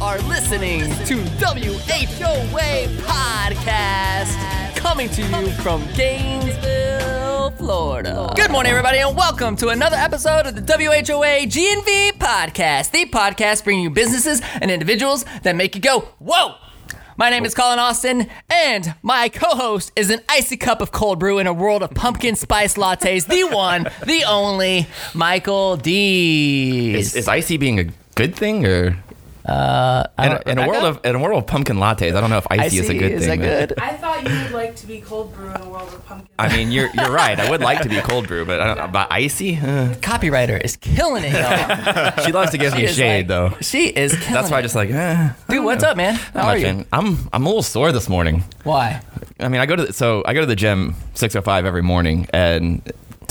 are listening to WHOA Podcast, coming to you from Gainesville, Florida. Good morning, everybody, and welcome to another episode of the WHOA GNV Podcast, the podcast bringing you businesses and individuals that make you go, whoa! My name is Colin Austin, and my co-host is an icy cup of cold brew in a world of pumpkin spice lattes. The one, the only, Michael D. Is, is icy being a good thing or? Uh, in, a, in a world of in a world of pumpkin lattes, I don't know if icy, is a good is thing. that but- good? I thought you would like to be cold brew in a world of pumpkin. I mean, you're you're right. I would like to be cold brew, but I don't, but icy. Uh, Copywriter is killing it, y'all. she loves to give me She a is shade like- though. She is killing That's why I just like. Eh, Dude, what's up, man? How not are you? man. I'm I'm a little sore this morning. Why? I mean, I go to the, so I go to the gym 6:05 every morning, and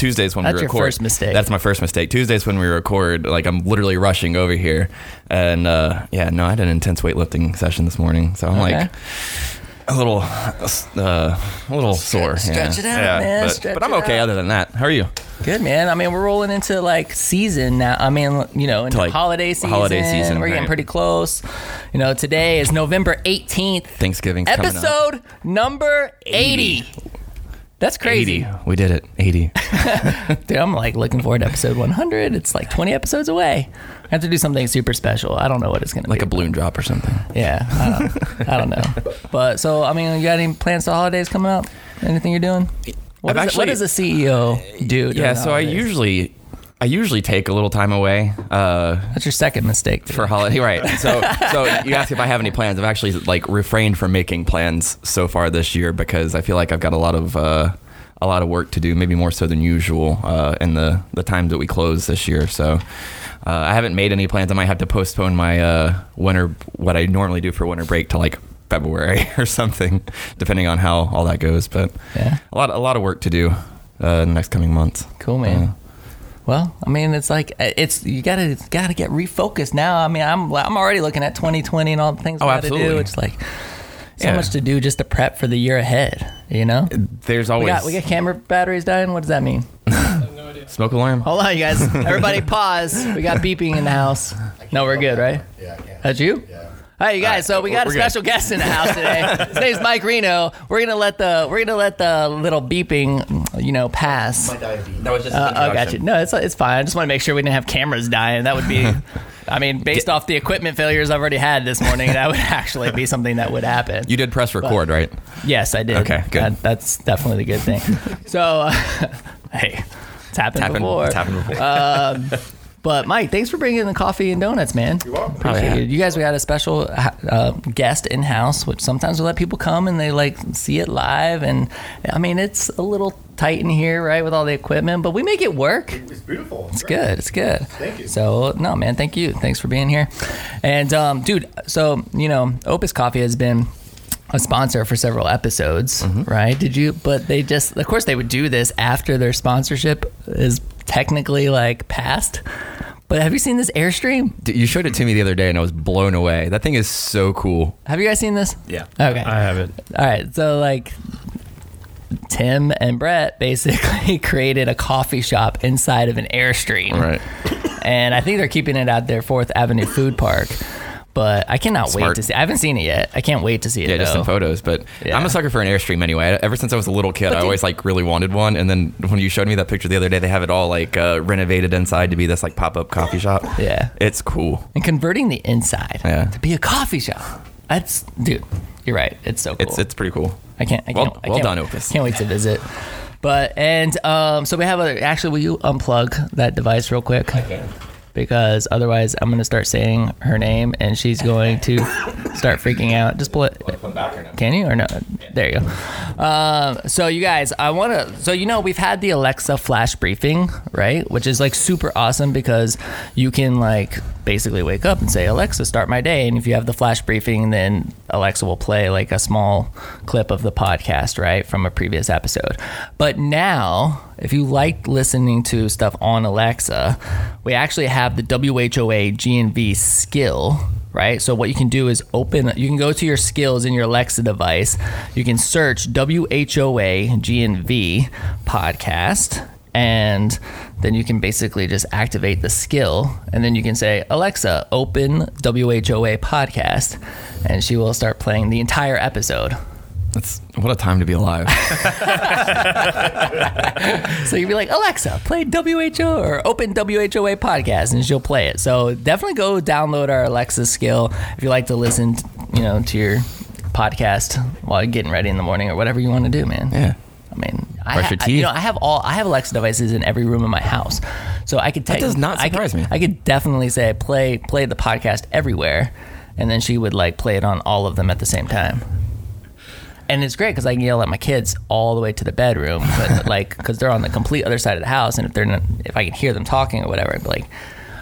Tuesdays when That's we your record. first mistake. That's my first mistake. Tuesdays when we record, like I'm literally rushing over here, and uh, yeah, no, I had an intense weightlifting session this morning, so I'm Okay. like a little, uh, a little sore. stretch yeah. it out, Yeah, man, But, but I'm okay other than that. How are you? Good, man. I mean, we're rolling into like season now. I mean, you know, into like, holiday season. holiday season, We're getting pretty close. You know, today is November 18th, Thanksgiving's coming up. episode number 80. That's crazy. 80. We did it. 80. Dude, I'm like looking forward to episode 100. It's like 20 episodes away. I have to do something super special. I don't know what it's going to like be. Like a balloon drop or something. Yeah, I don't, I don't know. But so, I mean, you got any plans for the holidays coming up? Anything you're doing? What, is it- what does a CEO do? Yeah, so I usually I usually take a little time away. Uh, That's your second mistake. for holiday right so so you ask if i have any plans i've actually like refrained from making plans so far this year because i feel like i've got a lot of uh a lot of work to do maybe more so than usual uh in the the times that we close this year so uh, I haven't made any plans. I might have to postpone my uh, winter, what I normally do for winter break, to like February or something, depending on how all that goes. But Yeah. a lot, a lot of work to do uh, in the next coming months. Cool, man. Uh, Well, I mean, it's like it's you gotta gotta get refocused now. I mean, I'm I'm already looking at 2020 and all the things we Oh, gotta do. It's like so Yeah. much to do just to prep for the year ahead. You know, there's we always got we got camera batteries dying. What does that mean? smoke alarm. Hold on, you guys. Everybody, pause. We got beeping in the house. No, we're good, right? Yeah, I can. That's you? Yeah. Hey, you guys. So we got a we're good. special guest in the house today. His name's Mike Reno. We're gonna let the we're gonna let the little beeping, you know, pass. My diabetes. That was just Uh, oh, got you. No, it's it's fine. I just want to make sure we didn't have cameras dying. That would be, I mean, based off the equipment failures I've already had this morning, that would actually be something that would happen. You did press record, right? yes, I did. Okay, good. That- that's definitely the good thing. So, uh, hey, it's happened Tapping, before. happened before. But Mike, thanks for bringing the coffee and donuts, man. You're welcome. Appreciate Oh, yeah. it. You guys, we had a special uh, guest in house, which sometimes we let people come and they like see it live. And I mean, it's a little tight in here, right, with all the equipment, but we make it work. It's beautiful. It's good. It's good. Thank you. So no, man, thank you. Thanks for being here. And um, dude, so you know, Opus Coffee has been a sponsor for several episodes, Mm-hmm. right? Did you? But they just, of course, they would do this after their sponsorship is technically like passed. But have you seen this Airstream? D- You showed it to me the other day, and I was blown away. That thing is so cool. Have you guys seen this? Yeah. Okay. I have it. All right. So like Tim and Brett basically created a coffee shop inside of an Airstream. Right. and I think they're keeping it at their Fourth Avenue Food Park. But I cannot wait to see. I haven't seen it yet. I can't wait to see it. Yeah, just in photos. But Yeah. I'm a sucker for an airstream anyway. Ever since I was a little kid, But I they- always like really wanted one. And then when you showed me that picture the other day, they have it all like uh, renovated inside to be this like pop up coffee shop. Yeah. it's cool. And converting the inside Yeah. to be a coffee shop. That's dude. You're right. It's so cool. It's it's pretty cool. I can't. I can't. I well can't, done, Opus. Can't wait to visit. But and um, so we have a. Actually, will you unplug that device real quick? Because otherwise, I'm gonna start saying her name, and she's going to start freaking out. Just pull it. Can you or no? There you go. Um, so you guys, I want to. So you know, we've had the Alexa flash briefing, right? Which is like super awesome because you can like basically wake up and say, Alexa, start my day, and if you have the flash briefing, then Alexa will play like a small clip of the podcast, right, from a previous episode. But now, if you like listening to stuff on Alexa, we actually have the WHOA GNV skill right? So what you can do is open you can go to your skills in your Alexa device. You can search WHOA GNV podcast and then you can basically just activate the skill, and then you can say, Alexa, open WHOA podcast, and she will start playing the entire episode. That's what a time to be alive. So you'd be like, Alexa, play WHO or open WHOA podcast, and she'll play it. So definitely go download our Alexa skill if you like to listen, you know, to your podcast while you're getting ready in the morning or whatever you want to do, man. yeah. I mean, I, ha- I- you know, I have all I have Alexa devices in every room in my house, so I could. That does not I could- surprise me. I could definitely say play play the podcast everywhere, and then she would like play it on all of them at the same time. And it's great because I can yell at my kids all the way to the bedroom, but like because they're on the complete other side of the house, and if they're not, if I can hear them talking or whatever, I'd be like,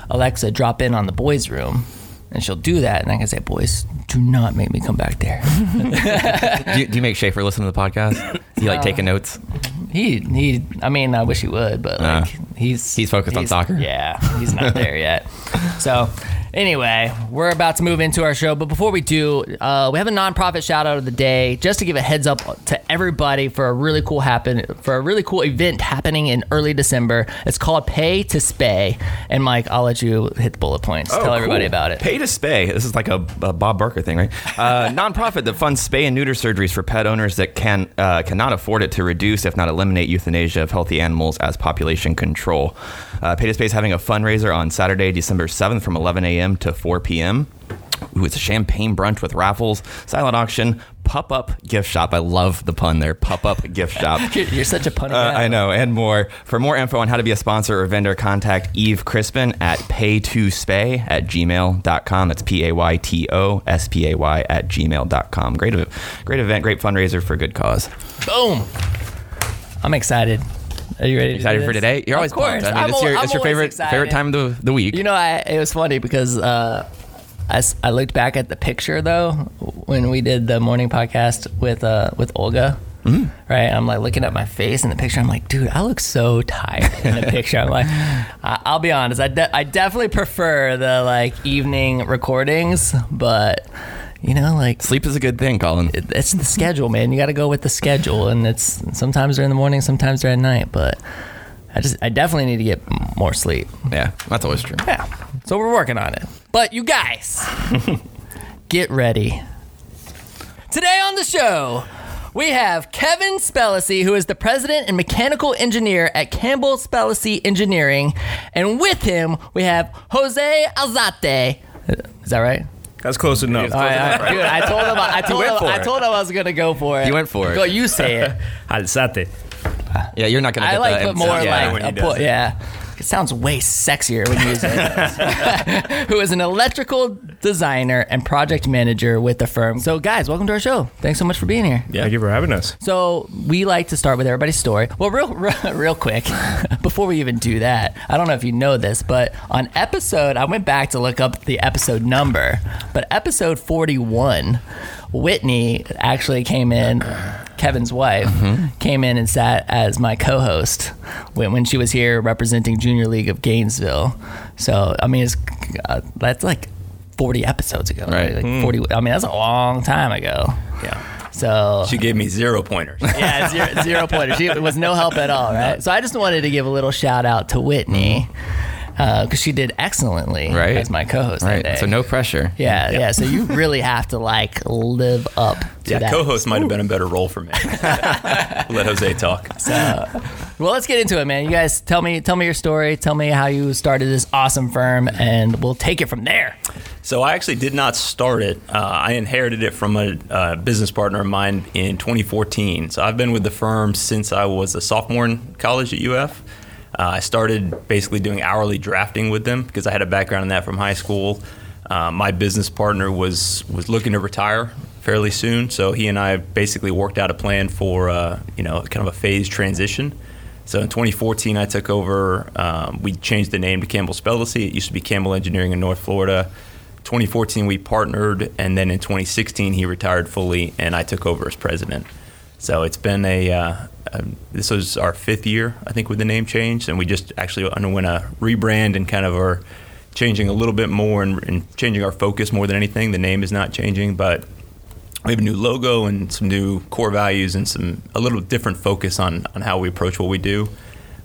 Alexa, drop in on the boys' room, and she'll do that, and I can say, boys, do not make me come back there. Do you, do you make Schaefer listen to the podcast? You like taking notes? He he. I mean, I wish he would, but like Uh, he's he's focused on soccer? Yeah, he's not there yet. So. Anyway, we're about to move into our show, but before we do, uh, we have a nonprofit shout out of the day, just to give a heads up to everybody for a really cool happen for a really cool event happening in early December. It's called Pay to Spay, and Mike, I'll let you hit the bullet points. Tell everybody cool. about it. Pay to spay. This is like a, a Bob Barker thing, right? Uh, nonprofit that funds spay and neuter surgeries for pet owners that can uh, cannot afford it to reduce, if not eliminate, euthanasia of healthy animals as population control. Uh, Pay to Spay is having a fundraiser on Saturday, December 7th from 11 a.m. to 4 p.m. Ooh, it's a champagne brunch with raffles, silent auction, pup up gift shop. I love the pun there. Pup up gift shop. You're, you're such a punny Uh. I know, and more. For more info on how to be a sponsor or vendor, contact Eve Crispin at pay2spay at gmail.com. That's P A Y T O S P A Y at gmail.com. Great, great event, great fundraiser for a good cause. Boom. I'm excited. Are you ready? to Excited do for today? You're always of course. pumped. I mean, I'm it's your, al- it's your favorite excited. favorite time of the, the week. You know, I, it was funny because uh, I, I looked back at the picture though when we did the morning podcast with uh, with Olga. Mm-hmm. Right, I'm like looking at my face in the picture. I'm like, dude, I look so tired in the picture. I'm like, I- I'll be honest, I, de- I definitely prefer the like evening recordings, but you know, like Sleep is a good thing, Colin. it's the schedule, man. You got to go with the schedule, and it's sometimes they're in the morning, sometimes they're at night. But I just, I definitely need to get more sleep. yeah, that's always true. Yeah, so we're working on it. But you guys, get ready. Today on the show, we have Kevin Spellacy, who is the president and mechanical engineer at Campbell Spellacy Engineering, and with him we have Jose Alzate. Is that right? That's close enough. All right, all right. Dude, I told him. I told went him. for I it. told him I was gonna go for it. You went for it. Go, you say it. Alzate. Yeah, you're not going to I get like the put more yeah, when like he a does put, it. yeah. It sounds way sexier when you use it. Who is an electrical designer and project manager with the firm. So, guys, welcome to our show. Thanks so much for being here. Yeah. Thank you for having us. So we like to start with everybody's story. Well, real, real, real quick, before we even do that, I don't know if you know this, but on episode, I went back to look up the episode number, but episode 41, Whitney actually came in, Kevin's wife, came in and sat as my co-host when, when she was here representing Junior League of Gainesville. So, I mean, it's, uh, that's like 40 episodes ago, Right. Like 40, I mean, that's a long time ago. Yeah. So She gave me zero pointers. yeah, zero, zero pointer. She was no help at all, right? So I just wanted to give a little shout out to Whitney because she did excellently Right. as my co-host Right, that day. so no pressure. Yeah, yeah, So you really have to like live up to yeah, that. co-host might have been a better role for me. Let Jose talk. So, Well, let's get into it, man. You guys tell me tell me your story. Tell me how you started this awesome firm, and we'll take it from there. So I actually did not start it. Uh, I inherited it from a uh, business partner of mine in 2014. So I've been with the firm since I was a sophomore in college at UF. Uh, I started basically doing hourly drafting with them because I had a background in that from high school. Uh, my business partner was was looking to retire fairly soon, so he and I basically worked out a plan for uh, you know kind of a phased transition. So in 2014, I took over. Um, we changed the name to Campbell Spellacy. It used to be Campbell Engineering in North Florida. 2014, we partnered, and then in 2016, he retired fully, and I took over as president. So it's been a. Uh, um, this was our fifth year, I think, with the name change, and we just actually underwent a rebrand and kind of are changing a little bit more and, and changing our focus more than anything. The name is not changing, but we have a new logo and some new core values and some a little different focus on on how we approach what we do.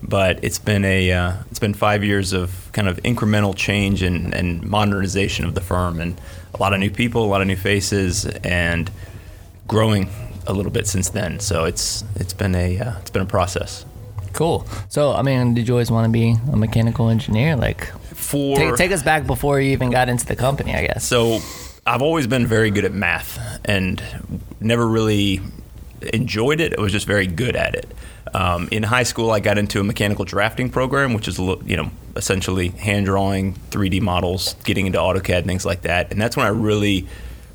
but it's been a uh, it's been five years of kind of incremental change and, and modernization of the firm, and a lot of new people, a lot of new faces, and growing a little bit since then. So it's it's been a uh, it's been a process. Cool. So, I mean, did you always want to be a mechanical engineer? Like, For take, take us back before you even got into the company, I guess. So I've always been very good at math and never really enjoyed it. I was just very good at it. Um, in high school, I got into a mechanical drafting program, which is you know essentially hand drawing 3D models, getting into AutoCAD, things like that. And that's when I really,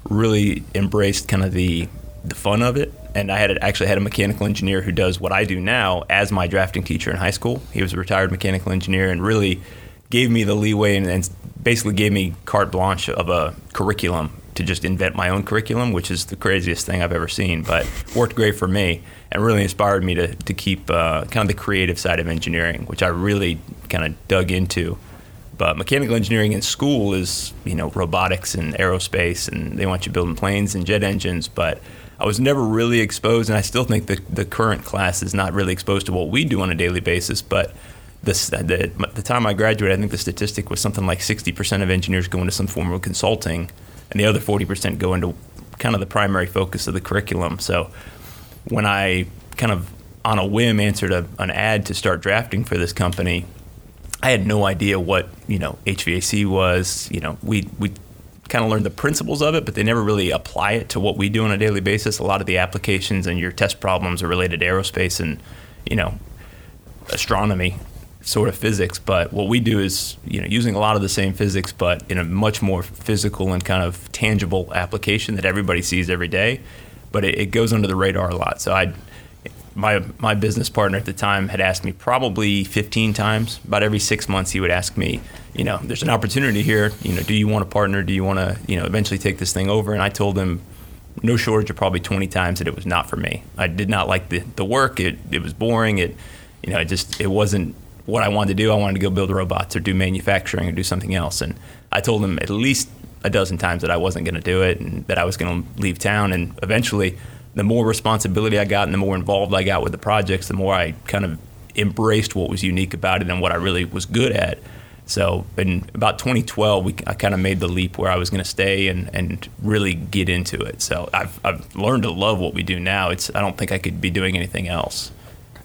really embraced kind of the the fun of it. And I had actually had a mechanical engineer who does what I do now as my drafting teacher in high school. He was a retired mechanical engineer and really gave me the leeway and, and basically gave me carte blanche of a curriculum to just invent my own curriculum, which is the craziest thing I've ever seen, but worked great for me and really inspired me to, to keep uh, kind of the creative side of engineering, which I really kind of dug into. But mechanical engineering in school is, you know, robotics and aerospace, and they want you building planes and jet engines. But I was never really exposed, and I still think that the current class is not really exposed to what we do on a daily basis. But the, the time I graduated, I think the statistic was something like 60% of engineers go into some form of consulting, and the other 40% go into kind of the primary focus of the curriculum. So when I kind of on a whim answered a, an ad to start drafting for this company, I had no idea what you know HVAC was. You know, we we kind of learned the principles of it, but they never really apply it to what we do on a daily basis. A lot of the applications and your test problems are related to aerospace and you know astronomy sort of physics but what we do is you know using a lot of the same physics but in a much more physical and kind of tangible application that everybody sees every day but it, it goes under the radar a lot so i my my business partner at the time had asked me probably 15 times. About every six months he would ask me you know there's an opportunity here. You know do you want to partner? Do you want to you know eventually take this thing over? And i told him no shortage of probably 20 times that it was not for me. I did not like the, the work. It, it was boring. It you know it just it wasn't what i wanted to do. I wanted to go build robots or do manufacturing or do something else. And i told him at least a dozen times that i wasn't going to do it and that i was going to leave town. And eventually the more responsibility I got and the more involved I got with the projects, the more I kind of embraced what was unique about it and what I really was good at. So in about 2012, we, I kind of made the leap where I was going to stay and, and really get into it. So I've, I've learned to love what we do now. It's I don't think I could be doing anything else.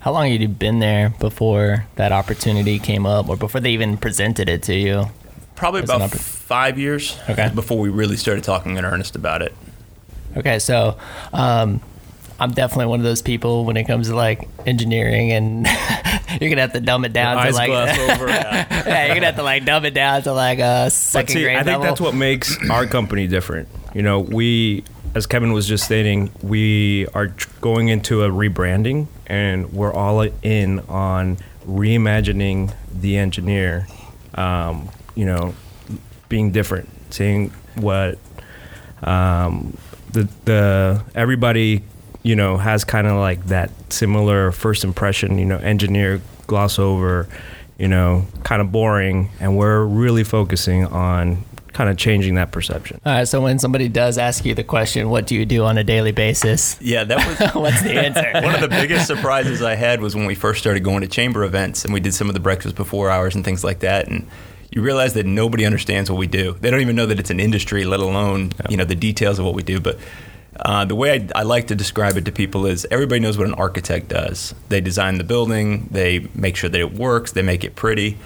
How long had you been there before that opportunity came up, or before they even presented it to you? Probably about five years Okay. before we really started talking in earnest about it. Okay, so um, I'm definitely one of those people when it comes to like engineering, and you're gonna have to dumb it down to like, over. yeah, you're gonna have to like dumb it down to like a second see, grade I think level. that's what makes our company different. You know, we, as Kevin was just stating, we are going into a rebranding, and we're all in on reimagining the engineer. Um, you know, being different, seeing what um, the the everybody you know has kind of like that similar first impression. You know, engineer gloss over, you know, kind of boring, and we're really focusing on kind of changing that perception. All right, so when somebody does ask you the question, "What do you do on a daily basis?" Yeah, that was What's the answer? One of the biggest surprises I had was when we first started going to chamber events and we did some of the breakfast before hours and things like that. And you realize that nobody understands what we do. They don't even know that it's an industry, let alone you know the details of what we do. But uh, the way I, I like to describe it to people is everybody knows what an architect does. They design the building, they make sure that it works, they make it pretty.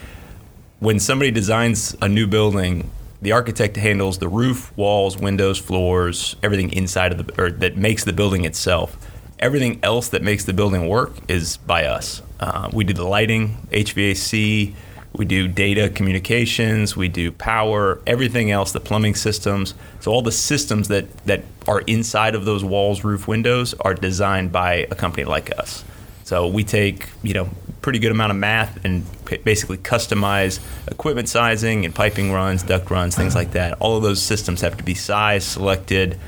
When somebody designs a new building, the architect handles the roof, walls, windows, floors, everything inside of the or that makes the building itself. Everything else that makes the building work is by us. Uh, we do the lighting, HVAC, we do data communications, we do power, everything else, the plumbing systems. So all the systems that that are inside of those walls, roof, windows are designed by a company like us. So we take, you know, pretty good amount of math and basically customize equipment sizing and piping runs, duct runs, things like that. All of those systems have to be sized, selected.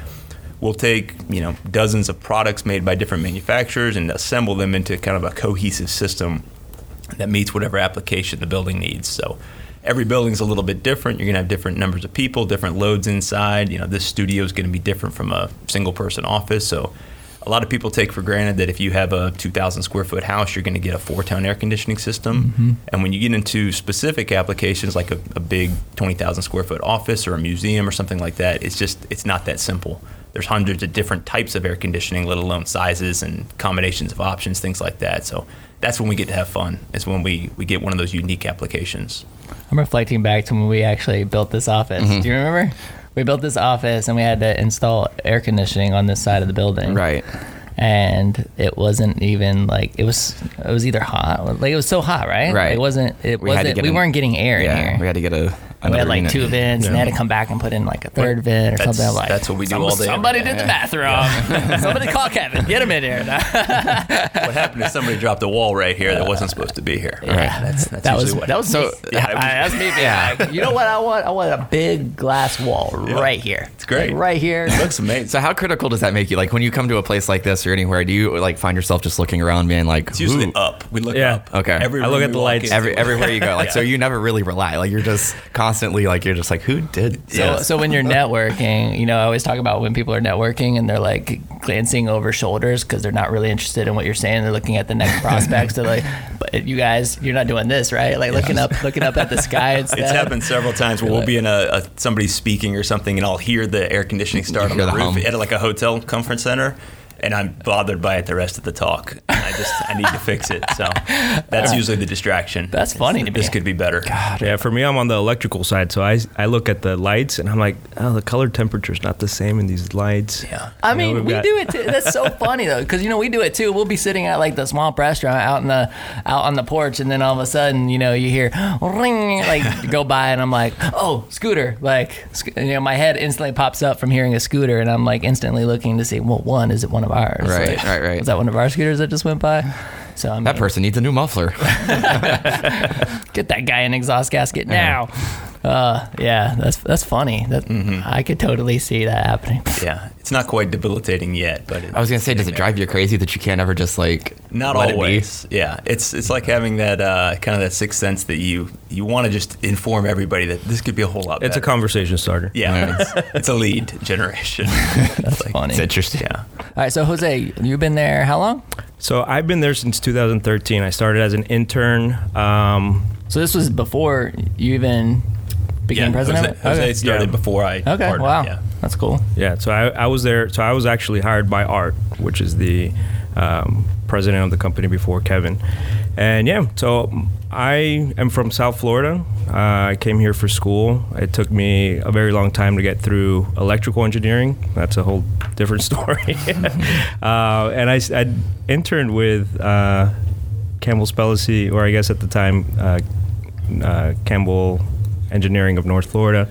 We'll take, you know, dozens of products made by different manufacturers and assemble them into kind of a cohesive system that meets whatever application the building needs. So every building's a little bit different. You're going to have different numbers of people, different loads inside. You know, this studio is going to be different from a single person office. So a lot of people take for granted that if you have a 2,000 square foot house, you're going to get a four ton air conditioning system. Mm-hmm. And when you get into specific applications like a, a big 20,000 square foot office or a museum or something like that, it's just it's not that simple. There's hundreds of different types of air conditioning, let alone sizes and combinations of options, things like that. So that's when we get to have fun. Is when we we get one of those unique applications. I'm reflecting back to when we actually built this office. Mm-hmm. Do you remember? We built this office and we had to install air conditioning on this side of the building. Right. And it wasn't even like it was. It was either hot, like it was so hot, right? Right. It wasn't. It We wasn't. We an- weren't getting air in Yeah. here. We had to get a. And we had like unit. two vents, and they had to come back and put in like a third vent or That's- something. I'm like that's what we do "Some- all day, Somebody did the bathroom. somebody call Kevin. Get him in here. what happened is somebody dropped a wall right here that wasn't supposed to be here. Yeah, That's, that's that was what that was So- so. Yeah, it was- that's me. Being Yeah. like, you know what I want? I want a big glass wall right here. It's great. right here. It looks amazing. So how critical does that make you? Like when you come to a place like this or anywhere, do you like find yourself just looking around, being like, It's usually "Ooh." up. We look Yeah. up. Okay. Every I look at the lights. Every, everywhere you go, like so you never really rely. Like you're just constantly like you're just like who did So, this? so when you're networking, you know, I always talk about when people are networking and they're like glancing over shoulders because they're not really interested in what you're saying. They're looking at the next prospects. They're like, but you guys, you're not doing this, right? Like looking up, looking up at the sky instead. It's happened several times where we'll be in a, a somebody speaking or something, and I'll hear the air conditioning start on the the roof hum. at like a hotel conference center, and I'm bothered by it the rest of the talk. And I just I need to fix it. So that's usually the distraction. That's funny to This me. could be better. Yeah, for me, I'm on the electrical side, so I I look at the lights and I'm like, oh, the color temperature's not the same in these lights. Yeah. I You mean, we've we got- do it too. That's so funny though, because you know we do it too. We'll be sitting at like the small restaurant out in the out on the porch, and then all of a sudden, you know, you hear ring like go by, and I'm like, oh, scooter! Like, sc- you know, my head instantly pops up from hearing a scooter, and I'm like instantly looking to see, well, one is it one of ours? Right, Like, right, right. Was that one of our scooters that just went by? So I mean, that person needs a new muffler. get that guy an exhaust gasket now. Uh, yeah, that's that's funny. That Mm-hmm. I could totally see that happening. Yeah, it's not quite debilitating yet, but it, I was gonna say, does it drive you crazy that you can't ever just like Not let it be? always. Yeah, it's it's like having that uh, kind of that sixth sense that you you want to just inform everybody that this could be a whole lot. It's a conversation starter. Yeah, it's, it's a lead generation. That's funny. It's interesting. yeah. All right, so Jose, you've been there how long? So I've been there since 2013. I started as an intern. Um, So this was before you even became yeah, president. Jose, Jose okay. started Yeah. before I. Okay. partnered, Wow. Yeah. That's cool. yeah, so I, I was there. So I was actually hired by Art, which is the um, president of the company before Kevin. And yeah, so I am from South Florida. Uh, I came here for school. It took me a very long time to get through electrical engineering. That's a whole different story. uh, and I, I interned with uh, Campbell Spellacy, or I guess at the time, uh, uh, Campbell Engineering of North Florida,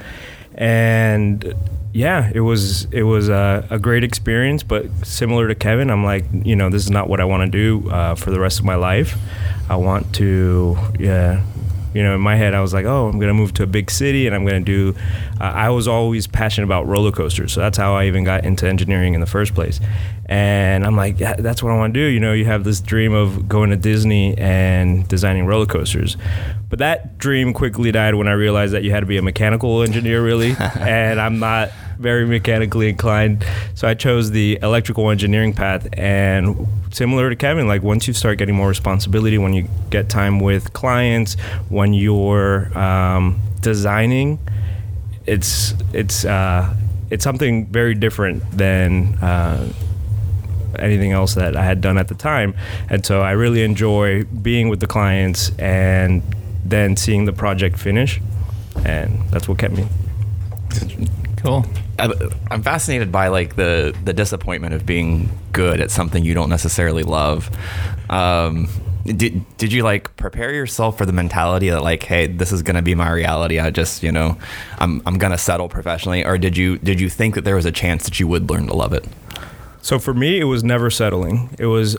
and yeah, it was it was a, a great experience. But similar to Kevin, I'm like, you know, this is not what I want to do uh, for the rest of my life. I want to, yeah. You know, in my head, I was like, "Oh, I'm gonna move to a big city, and I'm gonna do." Uh, I was always passionate about roller coasters, so that's how I even got into engineering in the first place. And I'm like, yeah, "That's what I want to do." You know, you have this dream of going to Disney and designing roller coasters, but that dream quickly died when I realized that you had to be a mechanical engineer, really, and I'm not very mechanically inclined. So I chose the electrical engineering path. And similar to Kevin, like once you start getting more responsibility, when you get time with clients, when you're um, designing, it's it's uh, it's something very different than. Uh, anything else that I had done at the time. And so I really enjoy being with the clients and then seeing the project finish. And that's what kept me. Cool. I- I'm fascinated by like the the disappointment of being good at something you don't necessarily love. Um, did did you like prepare yourself for the mentality that like, hey, this is gonna be my reality? I just you know, I'm I'm gonna settle professionally, or did you did you think that there was a chance that you would learn to love it? So for me, it was never settling. It was,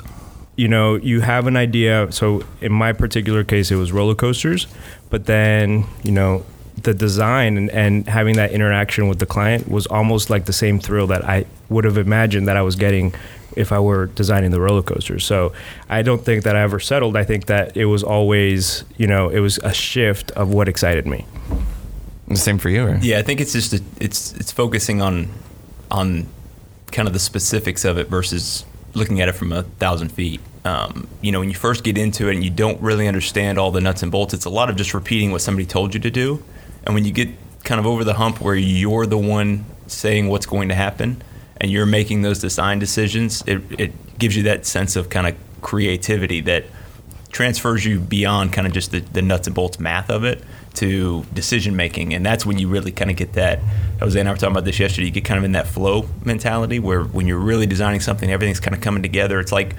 you know, you have an idea. So in my particular case, it was roller coasters, but then, you know, the design and, and having that interaction with the client was almost like the same thrill that I would have imagined that I was getting if I were designing the roller coaster. So I don't think that I ever settled. I think that it was always, you know, it was a shift of what excited me. The same for you, or? Yeah, I think it's just a, it's it's focusing on on kind of the specifics of it versus looking at it from a thousand feet. Um, you know, when you first get into it and you don't really understand all the nuts and bolts, it's a lot of just repeating what somebody told you to do. And when you get kind of over the hump where you're the one saying what's going to happen and you're making those design decisions, it, it gives you that sense of kind of creativity that transfers you beyond kind of just the, the nuts and bolts math of it to decision making. And that's when you really kind of get that. Jose and I were talking about this yesterday. You get kind of in that flow mentality where when you're really designing something, everything's kind of coming together. It's like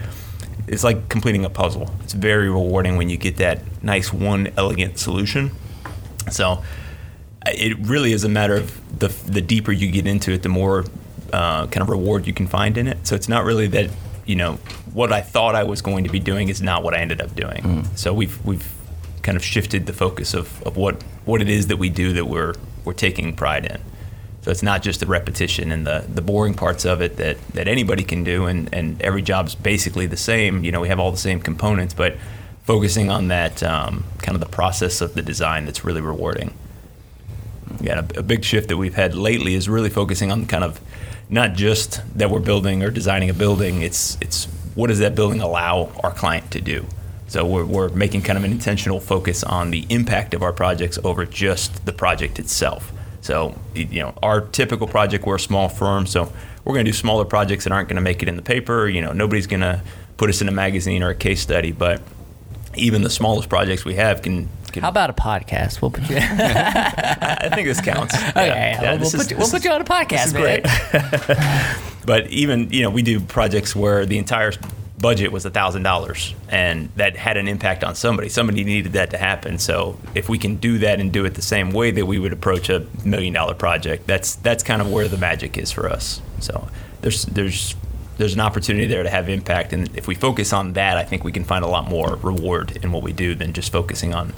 it's like completing a puzzle. It's very rewarding when you get that nice one elegant solution. So it really is a matter of the the deeper you get into it, the more uh, kind of reward you can find in it. So it's not really that you know what I thought I was going to be doing is not what I ended up doing. Mm. So we've we've kind of shifted the focus of, of what what it is that we do that we're we're taking pride in. So it's not just the repetition and the, the boring parts of it that, that anybody can do, and, and every job's basically the same. You know, we have all the same components, but focusing on that um, kind of the process of the design that's really rewarding. Yeah, a, a big shift that we've had lately is really focusing on kind of not just that we're building or designing a building. It's it's what does that building allow our client to do. So we're, we're making kind of an intentional focus on the impact of our projects over just the project itself. So, you know, our typical project, we're a small firm, so we're going to do smaller projects that aren't going to make it in the paper. You know, nobody's going to put us in a magazine or a case study, but even the smallest projects we have can. can How about a podcast? We'll put you. I think this counts. Okay, we'll, this put is- you, we'll this put you on a podcast, is man. great. but even you know, we do projects where the entire budget was thousand dollars, and that had an impact on somebody. Somebody needed that to happen. So if we can do that and do it the same way that we would approach a million dollar project, that's that's kind of where the magic is for us. So there's there's there's an opportunity there to have impact, and if we focus on that, I think we can find a lot more reward in what we do than just focusing on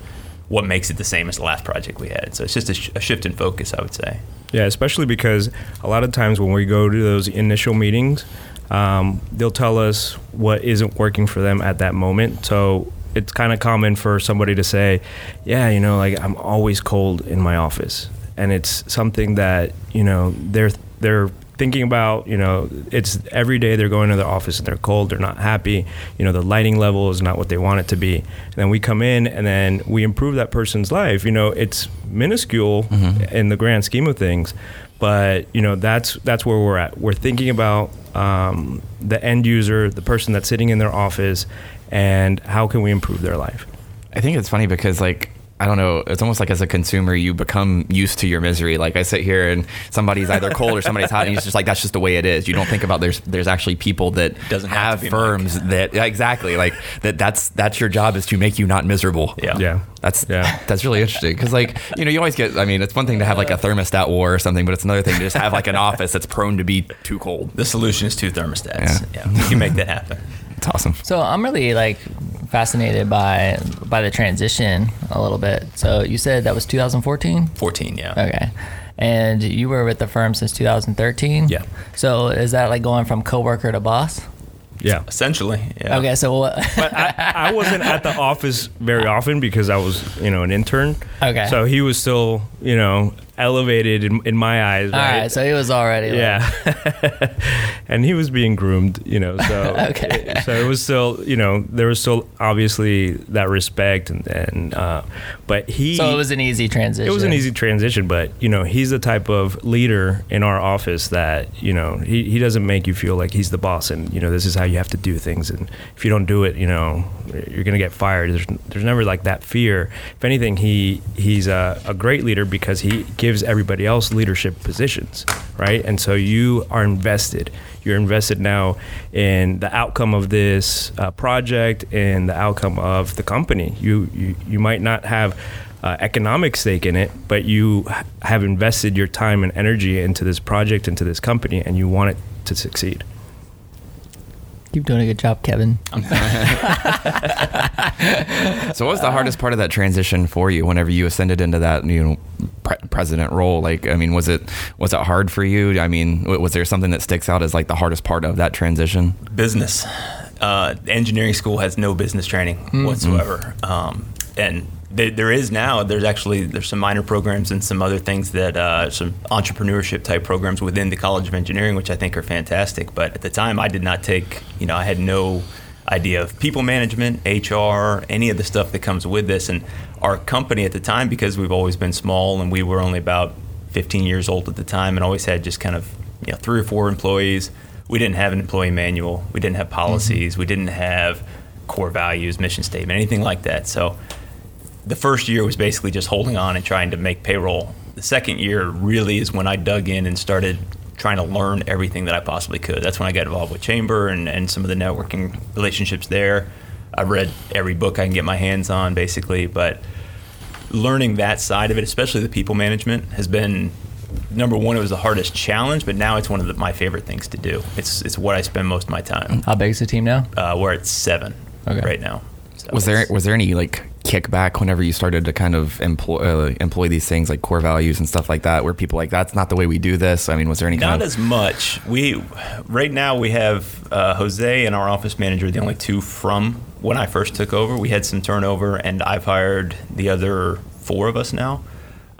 what makes it the same as the last project we had. So it's just a, sh- a shift in focus, I would say. Yeah, especially because a lot of times when we go to those initial meetings, um, they'll tell us what isn't working for them at that moment. So it's kind of common for somebody to say, "Yeah, you know, like I'm always cold in my office," and it's something that you know they're they're thinking about you know it's every day they're going to the office and they're cold they're not happy you know the lighting level is not what they want it to be. And then we come in and then we improve that person's life you know it's minuscule in the grand scheme of things but you know that's that's where we're at. We're thinking about um, the end user the person that's sitting in their office and how can we improve their life. I think it's funny because like I don't know. It's almost like as a consumer, you become used to your misery. Like I sit here and somebody's either cold or somebody's hot, and it's just like that's just the way it is. You don't think about there's there's actually people that Doesn't have have, to be firms that exactly like that. That's that's your job is to make you not miserable. Yeah. yeah That's Yeah. that's really interesting because like you know you always get I mean it's one thing to have like a thermostat war or something but it's another thing to just have like an office that's prone to be too cold. The solution is two thermostats. Yeah, we can make that happen. It's awesome. So I'm really like fascinated by by the transition a little bit. So you said that was 2014. 14, yeah. Okay. And you were with the firm since 2013. Yeah. So is that like going from coworker to boss? yeah Essentially, yeah. Okay. So what? but I, I wasn't at the office very often because I was, you know, an intern. Okay. So he was still, you know, elevated in, in my eyes. All Right. right. So he was already. yeah. and he was being groomed, you know. So Okay. So it was still, you know, there was still obviously that respect, and, and uh, but he. So it was an easy transition. It was an easy transition, but you know he's the type of leader in our office that you know he, he doesn't make you feel like he's the boss and you know this is how you have to do things and if you don't do it you know you're gonna get fired. There's there's never like that fear. If anything, he he's a, a great leader because he gives everybody else leadership positions, right? And so you are invested. You're invested now in the outcome of this uh, project and the outcome of the company. You you, you might not have uh, economic stake in it, but you have invested your time and energy into this project, into this company, and you want it to succeed. Keep doing a good job, Kevin. So what was the hardest part of that transition for you whenever you ascended into that you know pre- president role? Like I mean was it was it hard for you? I mean was there something that sticks out as like the hardest part of that transition? business. Uh, engineering school has no business training whatsoever, um, and there, is now. There's actually there's some minor programs and some other things that uh, some entrepreneurship type programs within the College of Engineering, which I think are fantastic. But at the time, I did not take. You know, I had no idea of people management, HR, any of the stuff that comes with this. And our company at the time, because we've always been small and we were only about 15 years old at the time, and always had just kind of you know three or four employees. We didn't have an employee manual. We didn't have policies. We didn't have core values, mission statement, anything like that. So the first year was basically just holding on and trying to make payroll. The second year really is when I dug in and started trying to learn everything that I possibly could. That's when I got involved with Chamber and, and some of the networking relationships there. I've read every book I can get my hands on, basically, but learning that side of it, especially the people management, has been number one. It was the hardest challenge, but now it's one of the, my favorite things to do. It's it's what I spend most of my time. How big is the team now? Uh, we're at seven Okay. right now. So Was there was there any like kickback whenever you started to kind of employ uh, employ these things like core values and stuff like that, where people like that's not the way we do this? I mean, was there any Not kind of as much. We right now we have uh, Jose and our office manager, the only two from when I first took over. We had some turnover, and I've hired the other four of us now.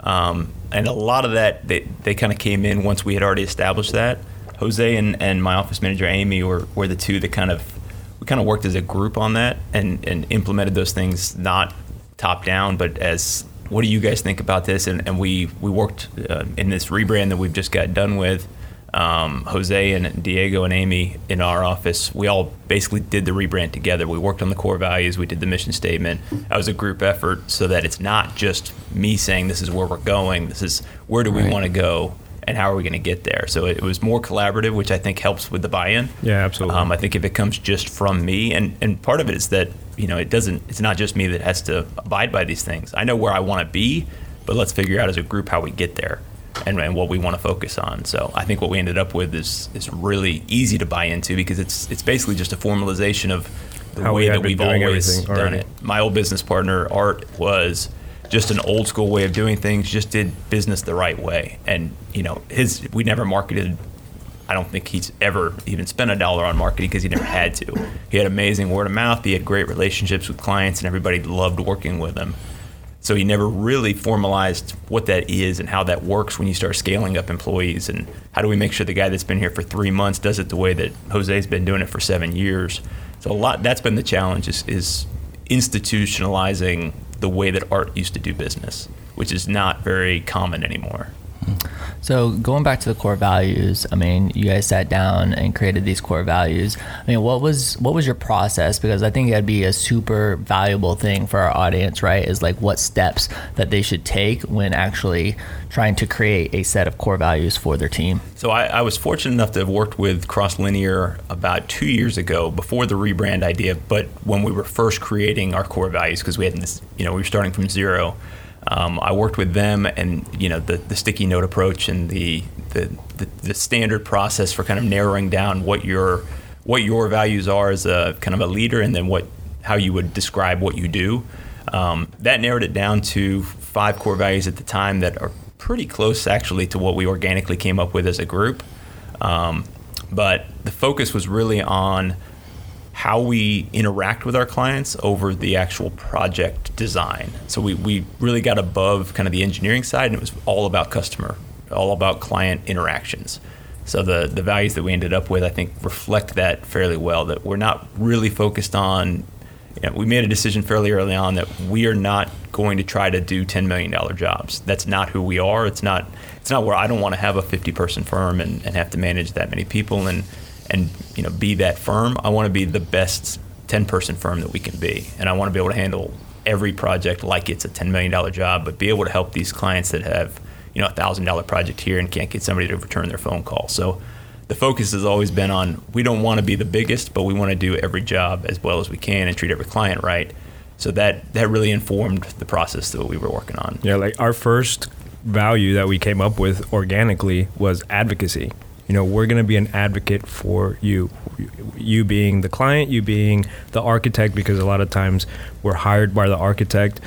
Um, and a lot of that they, they kind of came in once we had already established that. Jose and, and my office manager Amy were, were the two that kind of we kind of worked as a group on that and, and implemented those things not top down, but as what do you guys think about this? And, and we we worked uh, in this rebrand that we've just got done with. Um, Jose and Diego and Amy in our office, we all basically did the rebrand together. We worked on the core values, we did the mission statement. That was a group effort so that it's not just me saying this is where we're going, this is where do we Right. want to go and how are we going to get there. So it was more collaborative, which I think helps with the buy in. Yeah, absolutely. Um, I think if it comes just from me, and, and part of it is that you know it doesn't. It's not just me that has to abide by these things. I know where I want to be, but let's figure out as a group how we get there, and, and what we want to focus on. So I think what we ended up with is is really easy to buy into because it's it's basically just a formalization of the How way had that we've always done already. it. My old business partner Art was just an old school way of doing things. Just did business the right way, and you know his we never marketed I don't think he's ever even spent a dollar on marketing because he never had to. He had amazing word of mouth. He had great relationships with clients, and everybody loved working with him. So he never really formalized what that is and how that works when you start scaling up employees. And how do we make sure the guy that's been here for three months does it the way that Jose's been doing it for seven years? So a lot that's been the challenge is, is institutionalizing the way that Art used to do business, which is not very common anymore. So going back to the core values, I mean, you guys sat down and created these core values. I mean, what was what was your process? Because I think that'd be a super valuable thing for our audience, right? Is like what steps that they should take when actually trying to create a set of core values for their team. So I, I was fortunate enough to have worked with Crosslinear about two years ago, before the rebrand idea, but when we were first creating our core values, because we had this, you know, we were starting from zero. Um, I worked with them, and you know, the, the sticky note approach and the, the the the standard process for kind of narrowing down what your what your values are as a kind of a leader, and then what how you would describe what you do. Um, that narrowed it down to five core values at the time that are pretty close actually to what we organically came up with as a group. Um, but the focus was really on how we interact with our clients over the actual project design. So we, we really got above kind of the engineering side and it was all about customer, all about client interactions. So the, the values that we ended up with, I think, reflect that fairly well. That we're not really focused on. You know, we made a decision fairly early on that we are not going to try to do ten million dollar jobs. That's not who we are. It's not. It's not where I don't want to have a fifty person firm and, and have to manage that many people and and you know be that firm. I want to be the best ten person firm that we can be, and I want to be able to handle every project like it's a ten million dollar job, but be able to help these clients that have you know a thousand dollar project here and can't get somebody to return their phone call. So the focus has always been on we don't want to be the biggest, but we want to do every job as well as we can and treat every client right. So that that really informed the process that we were working on. Yeah, like our first value that we came up with organically was advocacy. You know, we're going to be an advocate for you. You being the client, you being the architect, because a lot of times we're hired by the architect,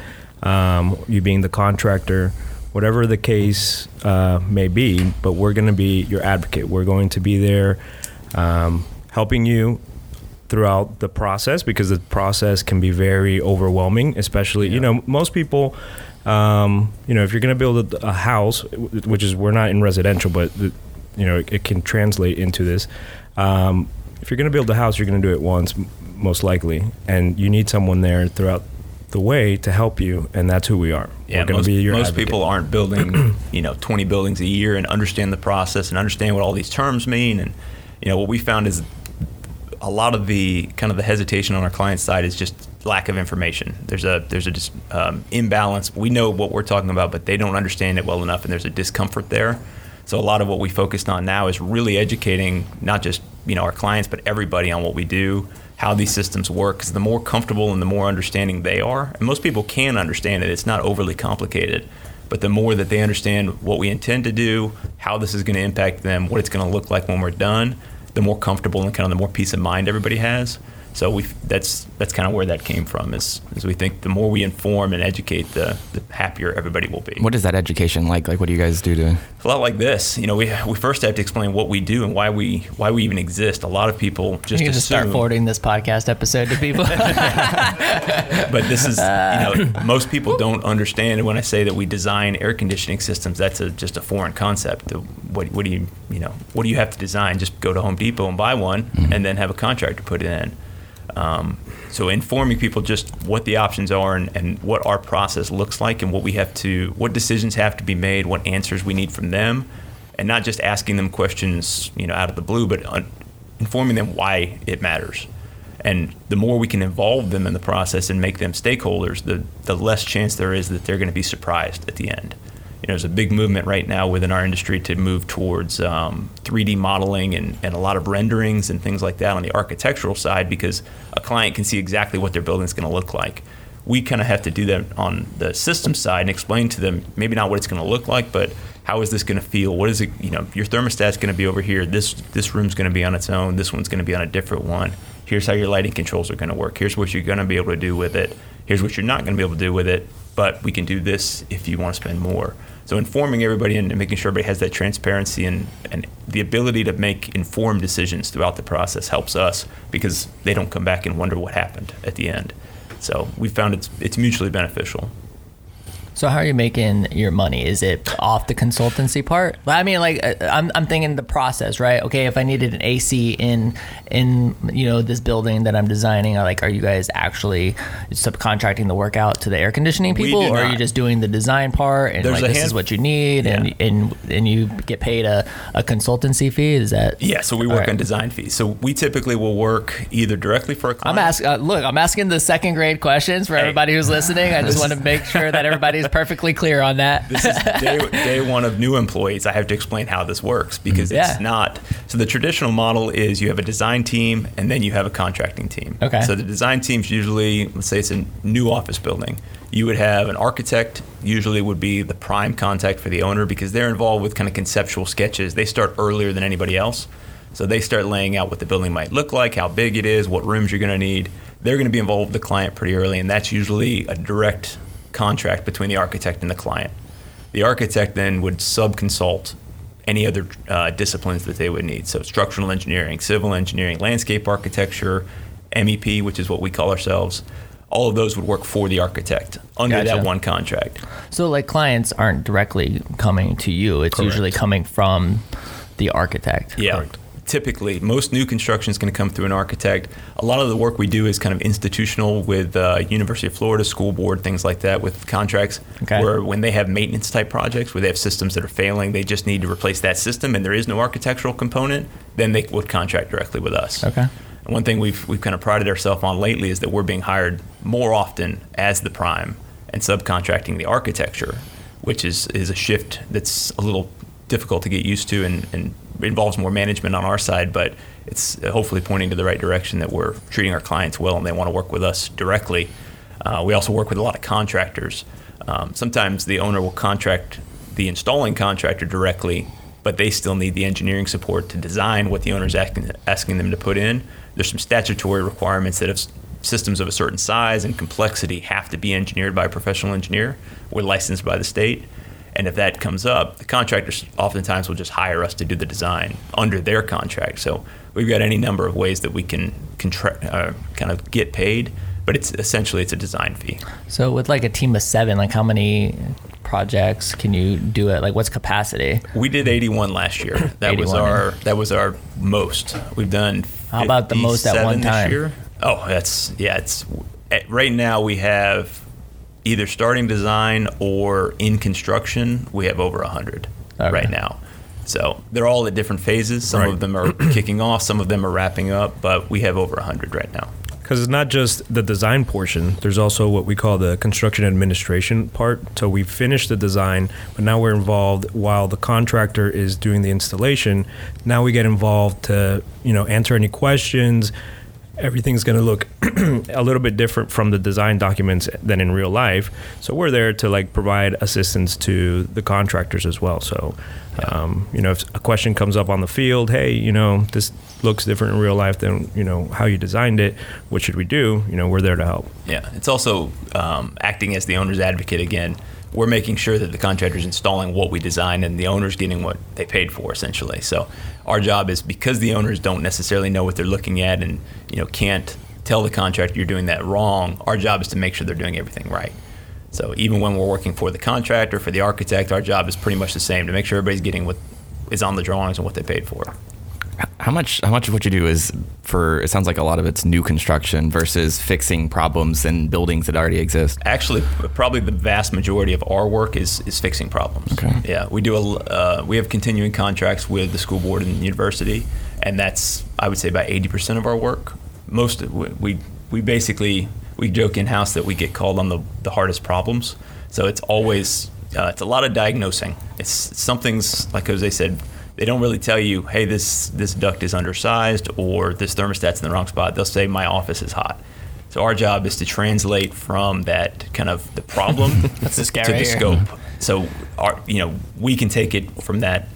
um, you being the contractor, whatever the case uh, may be, but we're going to be your advocate. We're going to be there um, helping you throughout the process because the process can be very overwhelming. Especially, you know, most people. Um, you know, if you're going to build a, a house, which is we're not in residential, but the, you know, it, it can translate into this. Um, if you're going to build a house, you're going to do it once, most likely, and you need someone there throughout the way to help you, and that's who we are. Yeah, most, to be your most people aren't building, you know, 20 buildings a year and understand the process and understand what all these terms mean. And you know, what we found is a lot of the kind of the hesitation on our client side is just lack of information. There's a there's a just um, imbalance. We know what we're talking about, but they don't understand it well enough, and there's a discomfort there. So a lot of what we focused on now is really educating not just you know our clients, but everybody on what we do, how these systems work. Because the more comfortable and the more understanding they are, and most people can understand it. It's not overly complicated. But the more that they understand what we intend to do, how this is going to impact them, what it's going to look like when we're done, the more comfortable and kind of the more peace of mind everybody has. So we that's that's kind of where that came from. Is, is we think the more we inform and educate, the, the happier everybody will be. What is that education like? Like, what do you guys do to? It's a lot like this. You know, we we first have to explain what we do and why we why we even exist. A lot of people just you can just start forwarding this podcast episode to people. but this is you know most people don't understand when I say that we design air conditioning systems. That's a, just a foreign concept. What, what do you you know what do you have to design? Just go to Home Depot and buy one, mm-hmm. and then have a contractor put it in. Um, so informing people just what the options are and, and what our process looks like and what we have to what decisions have to be made, what answers we need from them, and not just asking them questions you know out of the blue, but un- informing them why it matters. And the more we can involve them in the process and make them stakeholders, the, the less chance there is that they're going to be surprised at the end. You know, there's a big movement right now within our industry to move towards um, 3D modeling and, and a lot of renderings and things like that on the architectural side because a client can see exactly what their building is going to look like. We kind of have to do that on the system side and explain to them maybe not what it's going to look like, but how is this going to feel? What is it? You know, your thermostat's going to be over here. This this room's going to be on its own. This one's going to be on a different one. Here's how your lighting controls are going to work. Here's what you're going to be able to do with it. Here's what you're not going to be able to do with it. But we can do this if you want to spend more. So informing everybody and making sure everybody has that transparency and, and the ability to make informed decisions throughout the process helps us because they don't come back and wonder what happened at the end. So we found it's it's mutually beneficial. So how are you making your money? Is it off the consultancy part? I mean, like uh, I'm, I'm thinking the process, right? Okay, if I needed an AC in in you know this building that I'm designing, like, are you guys actually subcontracting the work out to the air conditioning people, or are you not. just doing the design part and There's like this is what you need, and Yeah. and and you get paid a, a consultancy fee? Is that Yeah, so we work right. on design fees. So we typically will work either directly for a client. I'm asking. Uh, look, I'm asking the second grade questions for Hey. everybody who's listening. I just want to make sure that everybody's perfectly clear on that. this is day, day one of new employees. I have to explain how this works because Yeah. it's not. So the traditional model is you have a design team and then you have a contracting team. Okay. So the design team's usually, let's say it's a new office building. You would have an architect, usually would be the prime contact for the owner because they're involved with kind of conceptual sketches. They start earlier than anybody else. So they start laying out what the building might look like, how big it is, what rooms you're going to need. They're going to be involved with the client pretty early, and that's usually a direct contract between the architect and the client. The architect then would sub-consult any other uh, disciplines that they would need. So structural engineering, civil engineering, landscape architecture, MEP, which is what we call ourselves. All of those would work for the architect under Gotcha. that one contract. So like clients aren't directly coming to you. It's Correct. usually coming from the architect. Yeah. Typically, most new construction is going to come through an architect. A lot of the work we do is kind of institutional with uh, University of Florida School Board, things like that, with contracts. Okay. Where when they have maintenance type projects where they have systems that are failing, they just need to replace that system, and there is no architectural component, then they would contract directly with us. Okay. And one thing we've we've kind of prided ourselves on lately is that we're being hired more often as the prime and subcontracting the architecture, which is is a shift that's a little difficult to get used to and, and involves more management on our side, but it's hopefully pointing to the right direction that we're treating our clients well and they want to work with us directly. Uh, we also work with a lot of contractors. Um, sometimes the owner will contract the installing contractor directly, but they still need the engineering support to design what the owner is asking, asking them to put in. There's some statutory requirements that if systems of a certain size and complexity have to be engineered by a professional engineer. We're licensed by the state. And if that comes up, the contractors oftentimes will just hire us to do the design under their contract. So we've got any number of ways that we can contra- uh, kind of get paid, but it's essentially it's a design fee. So with like a team of seven, like how many projects can you do it? Like what's capacity? We did 81 last year. That was our that was our most. We've done. How about the most at 57 one this time? year. Oh, that's yeah. It's right now we have either starting design or in construction. We have over 100 Okay. right now. So they're all at different phases. Some Right. of them are kicking off. Some of them are wrapping up. But we have over 100 right now. Because it's not just the design portion. There's also what we call the construction administration part. So we finish the design, but now we're involved while the contractor is doing the installation. Now we get involved to you know answer any questions. Everything's going to look a little bit different from the design documents than in real life. So we're there to like provide assistance to the contractors as well. So um, you know if a question comes up on the field, hey, you know this looks different in real life than you know how you designed it. What should we do? You know we're there to help. Yeah, it's also um, acting as the owner's advocate again. We're making sure that the contractor's installing what we designed and the owner's getting what they paid for essentially. So our job is because the owners don't necessarily know what they're looking at and you know can't tell the contractor you're doing that wrong. Our job is to make sure they're doing everything right. So even when we're working for the contractor, for the architect, our job is pretty much the same to make sure everybody's getting what is on the drawings and what they paid for. How much how much of what you do is for it sounds like a lot of it's new construction versus fixing problems in buildings that already exist. Actually, probably the vast majority of our work is is fixing problems. Okay. Yeah, we do a uh, we have continuing contracts with the school board and the university, and that's I would say about eighty percent of our work. Most of, we we we basically we joke in house that we get called on the the hardest problems. So it's always uh, it's a lot of diagnosing. It's something's like Jose said. They don't really tell you, hey, this this duct is undersized or this thermostat's in the wrong spot. They'll say my office is hot. So our job is to translate from that kind of the problem That's the scare to right the here. scope. So our you know we can take it from that.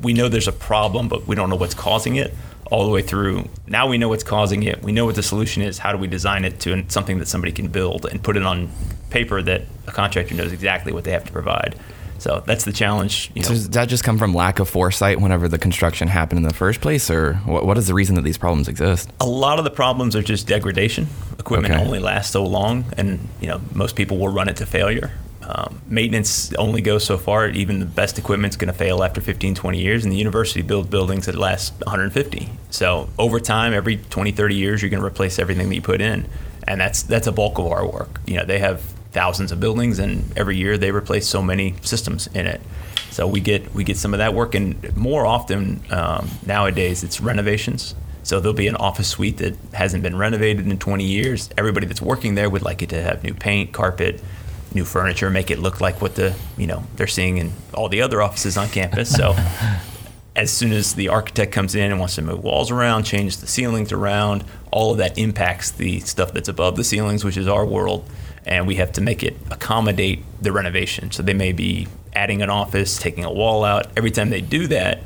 We know there's a problem, but we don't know what's causing it. All the way through. Now we know what's causing it. We know what the solution is. How do we design it to something that somebody can build and put it on paper that a contractor knows exactly what they have to provide. So that's the challenge. You know, So does that just come from lack of foresight whenever the construction happened in the first place, or what, what is the reason that these problems exist? a lot of the problems are just degradation. Equipment Okay. only lasts so long, and you know most people will run it to failure. Um, maintenance only goes so far. Even the best equipment's going to fail after 15, 20 years, and the university builds buildings that last 150. So over time, every 20, 30 years, you're going to replace everything that you put in, and that's that's a bulk of our work. You know, they have thousands of buildings, and every year they replace so many systems in it. So we get we get some of that work, and more often um, nowadays it's renovations. So there'll be an office suite that hasn't been renovated in 20 years. Everybody that's working there would like it to have new paint, carpet, new furniture, make it look like what the you know they're seeing in all the other offices on campus. So as soon as the architect comes in and wants to move walls around, change the ceilings around, all of that impacts the stuff that's above the ceilings, which is our world, and we have to make it accommodate the renovation. So they may be adding an office, taking a wall out. Every time they do that,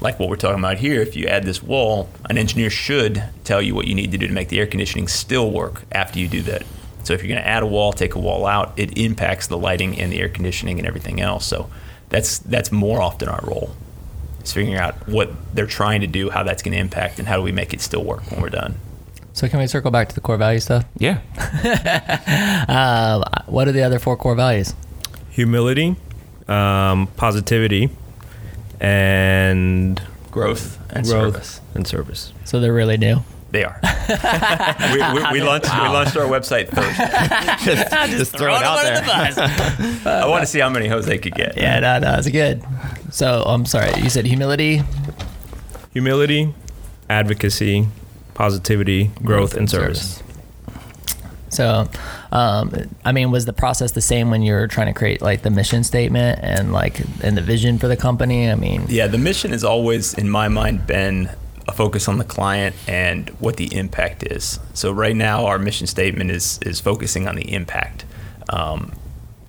like what we're talking about here, if you add this wall, an engineer should tell you what you need to do to make the air conditioning still work after you do that. So if you're going to add a wall, take a wall out, it impacts the lighting and the air conditioning and everything else. So that's that's more often our role. Is figuring out what they're trying to do, how that's going to impact, and how do we make it still work when we're done. So can we circle back to the core value stuff? Yeah. Um, what are the other four core values? Humility, um, positivity, and Growth and growth service. and service. So they're really new. They are. we, we, we launched we launched our website first. just, throw it out there. I want to see how many Jose could get. Yeah, no, no, it's good. So I'm sorry. You said humility, Humility, advocacy, positivity, growth, and service. So, um, I mean, was the process the same when you were trying to create like the mission statement and like and the vision for the company? I mean, Yeah, the mission has always, in my mind, been a focus on the client and what the impact is. So right now, our mission statement is is focusing on the impact. Um,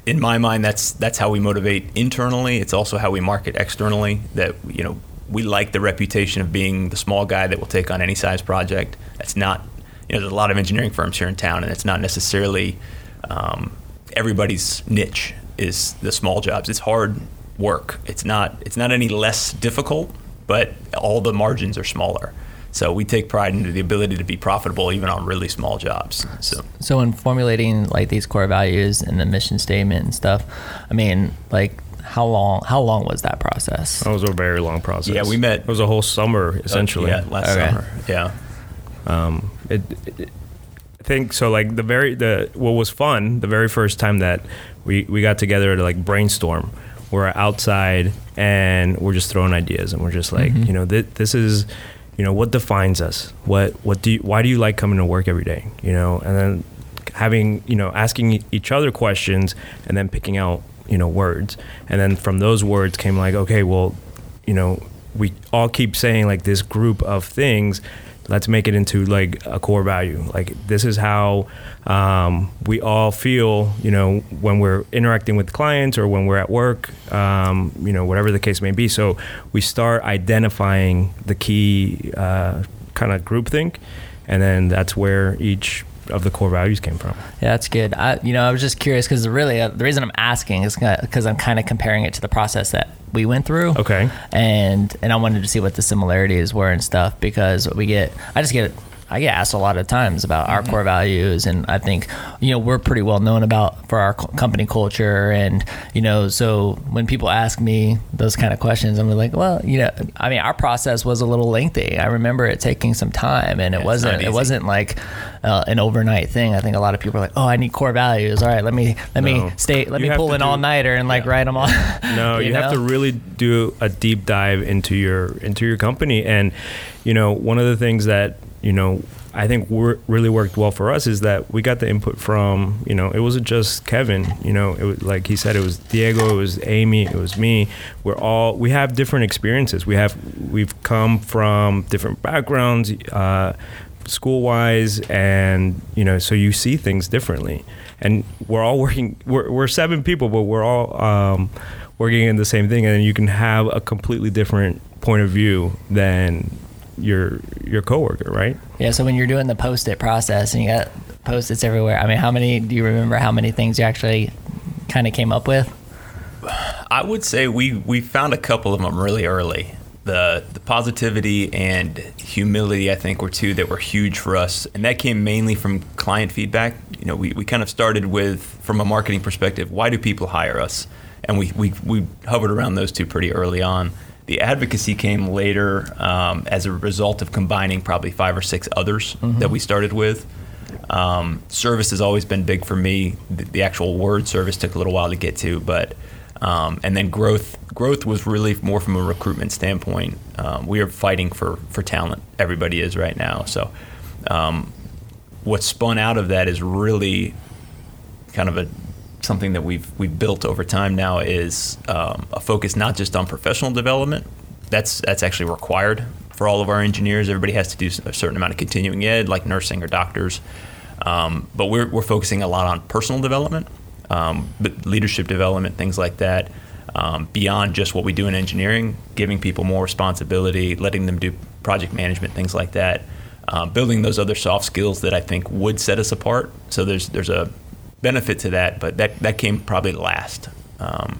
in my mind, that's that's how we motivate internally. It's also how we market externally. That you know, we like the reputation of being the small guy that will take on any size project. That's not, you know, there's a lot of engineering firms here in town, and it's not necessarily um, everybody's niche. is the small jobs. It's hard work. It's not it's not any less difficult, but all the margins are smaller. So we take pride into the ability to be profitable even on really small jobs. So So in formulating like these core values and the mission statement and stuff, I mean, like how long how long was that process? That was a very long process. Yeah, we met- It was a whole summer uh, essentially. yeah, last Okay. summer. Yeah. it, it, I think so. Like the very the what was fun the very first time that we we got together to like brainstorm. We're outside and we're just throwing ideas and we're just like mm-hmm. you know th- this is you know what defines us. What what do you, why do you like coming to work every day? You know, and then having you know asking e- each other questions and then picking out you know words. And then from those words came like okay well you know we all keep saying like this group of things let's make it into like a core value. Like this is how um, we all feel you know when we're interacting with clients or when we're at work um, you know whatever the case may be. So we start identifying the key uh, kind of groupthink and then that's where each of the core values came from Yeah, that's good. I, you know, I was just curious because really uh, the reason I'm asking is because I'm kind of comparing it to the process that we went through. Okay. And and I wanted to see what the similarities were and stuff because we get, I just get, I get asked a lot of times about our core values, and I think you know we're pretty well known about for our company culture, and you know, so when people ask me those kind of questions, I'm like, well, you know, I mean, our process was a little lengthy. I remember it taking some time, and it wasn't, it wasn't like uh, an overnight thing. I think a lot of people are like, "Oh, I need core values. All right, let me let me stay, let You me pull an all nighter and like write them all." No, you, have to really do a deep dive into your into your company, and you know one of the things that you know I think wor- really worked well for us is that we got the input from you know it wasn't just Kevin, you know it was like he said it was Diego, it was Amy, it was me. We're all we have different experiences. We have we've come from different backgrounds. Uh, school wise and you know so you see things differently and we're all working we're, we're seven people but we're all um, working in the same thing and you can have a completely different point of view than your your coworker right Yeah. So when you're doing the post-it process and you got post-its everywhere, I mean, how many do you remember? How many things you actually kind of came up with? I would say we we found a couple of them really early. The the positivity and humility, I think, were two that were huge for us, and that came mainly from client feedback. You know, we, we kind of started with from a marketing perspective, why do people hire us? And we we, we hovered around those two pretty early on. The advocacy came later um, as a result of combining probably five or six others that we started with. Um, service has always been big for me. The, the actual word service took a little while to get to, but um, and then growth growth was really more from a recruitment standpoint. Um, we are fighting for for talent. Everybody is right now. So um, what spun out of that is really kind of a something that we've we've built over time now is um, a focus not just on professional development. That's that's actually required for all of our engineers. Everybody has to do a certain amount of continuing ed, like nursing or doctors. Um, but we're we're focusing a lot on personal development, um, but leadership development, things like that. Um, beyond just what we do in engineering, giving people more responsibility, letting them do project management, things like that. Um, building those other soft skills that I think would set us apart. So there's there's a benefit to that, but that that came probably last. Um,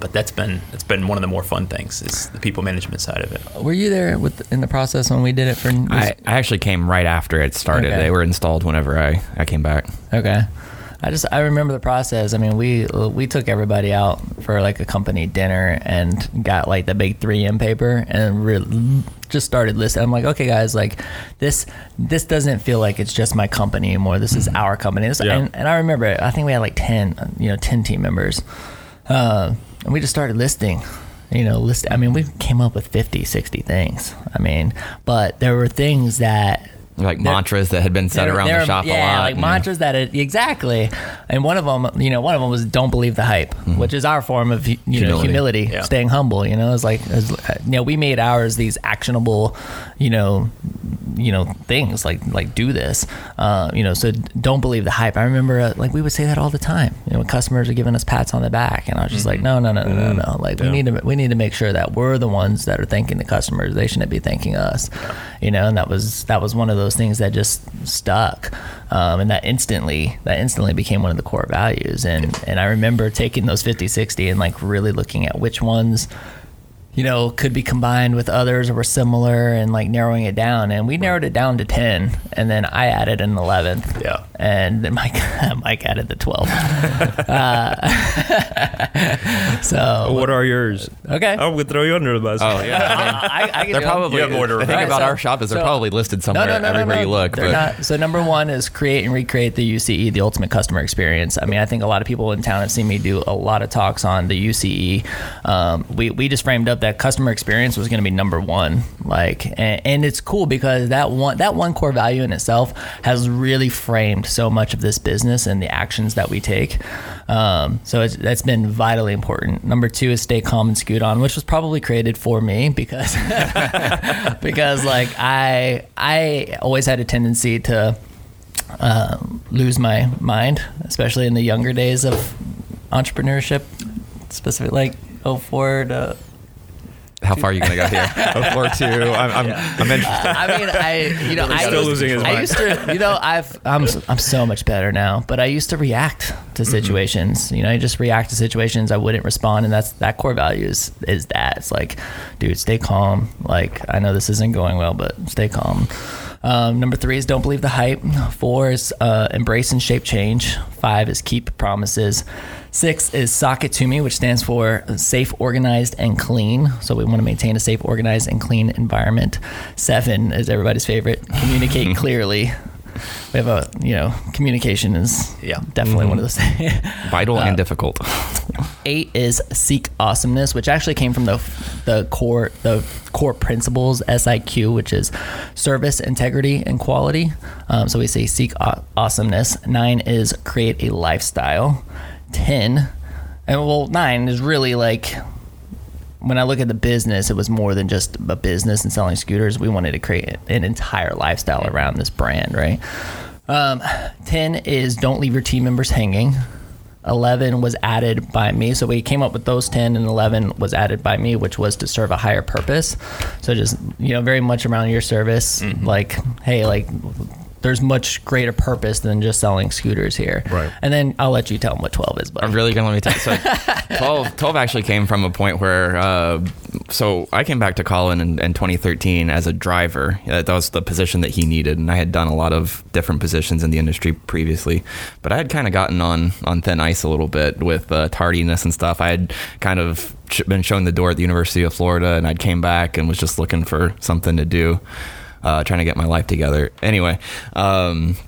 but that's been that's been one of the more fun things is the people management side of it. Were you there with in the process when we did it for? I, I actually came right after it started. Okay. They were installed whenever I, I came back. Okay. I just I remember the process. I mean, we we took everybody out for like a company dinner and got like the big 3M paper and re- just started listing. I'm like, okay, guys, like this this doesn't feel like it's just my company anymore. This is our company. This, Yeah. and, and I remember, I think we had like 10, you know, 10 team members, uh, and we just started listing. You know, list. I mean, we came up with 50, 60 things. I mean, but there were things that Like mantras that had been said around the shop yeah, a lot. like and- mantras that it, exactly. And one of them, you know, one of them was "Don't believe the hype," which is our form of you know Humility. humility, Yeah. staying humble. You know, it's like it's, you know we made ours these actionable, you know, you know things like like do this, uh, you know. So don't believe the hype. I remember uh, like we would say that all the time. You know, customers are giving us pats on the back, and I was just like, no, no, no, no, no, no. Like we need to we need to make sure that we're the ones that are thanking the customers. They shouldn't be thanking us. you know, and that was that was one of those things that just stuck, um, and that instantly that instantly became one of the core values. And and I remember taking those 50, 60 and like really looking at which ones you know, could be combined with others or were similar and like narrowing it down. And we narrowed it down to 10. And then I added an 11th. Yeah. And then Mike, Mike added the 12. uh, so, What are yours? okay. I'm gonna throw you under the bus. Oh yeah, I mean, I, I can they're probably. You have more the thing Alright, about so- our shop is they're so- probably listed somewhere no, no, no, everywhere you look. But not. So number one is create and recreate the UCE, the ultimate customer experience. I mean, I think a lot of people in town have seen me do a lot of talks on the UCE. Um, we we just framed up that customer experience was going to be number one. Like, and, and it's cool because that one that one core value in itself has really framed so much of this business and the actions that we take. Um, so it's, that's been vitally important. Number two is stay calm and scoot on, which was probably created for me because because like I I always had a tendency to uh, lose my mind, especially in the younger days of entrepreneurship, specifically like 04 to how far are you gonna go here? Four two. I'm, I'm, I'm interested. I mean, I you know, I still used, losing his I used to, you know, I've I'm I'm so much better now, but I used to react to mm-hmm. situations. You know, I just react to situations. I wouldn't respond, and that's that core value is is that. It's like, dude, stay calm. Like I know this isn't going well, but stay calm. Um, number three is don't believe the hype. Four is uh, embrace and shape change. Five is keep promises. Six is sock it to me, which stands for safe, organized, and clean. So we want to maintain a safe, organized, and clean environment. Seven is everybody's favorite. Communicate clearly. We have a, you know, communication is Yeah. definitely one of those things. Vital and difficult. Eight is seek awesomeness, which actually came from the the core the core principles SIQ, which is service, integrity, and quality. Um, so we say seek aw- awesomeness. Nine is create a lifestyle. Ten, and well, nine is really like when I look at the business, it was more than just a business and selling scooters. We wanted to create an entire lifestyle around this brand, right? Um, 10 is don't leave your team members hanging. 11 was added by me. So we came up with those 10, and 11 was added by me, which was to serve a higher purpose. So just, you know, very much around your service. Like, hey, like, there's much greater purpose than just selling scooters here. Right. And then I'll let you tell them what 12 is. But I'm really gonna let me tell you. So 12, 12 actually came from a point where, uh, so I came back to Colin in, in 2013 as a driver. That was the position that he needed, and I had done a lot of different positions in the industry previously. But I had kind of gotten on on thin ice a little bit with uh, tardiness and stuff. I had kind of been shown the door at the University of Florida, and I'd came back and was just looking for something to do. Uh, trying to get my life together. Anyway, um,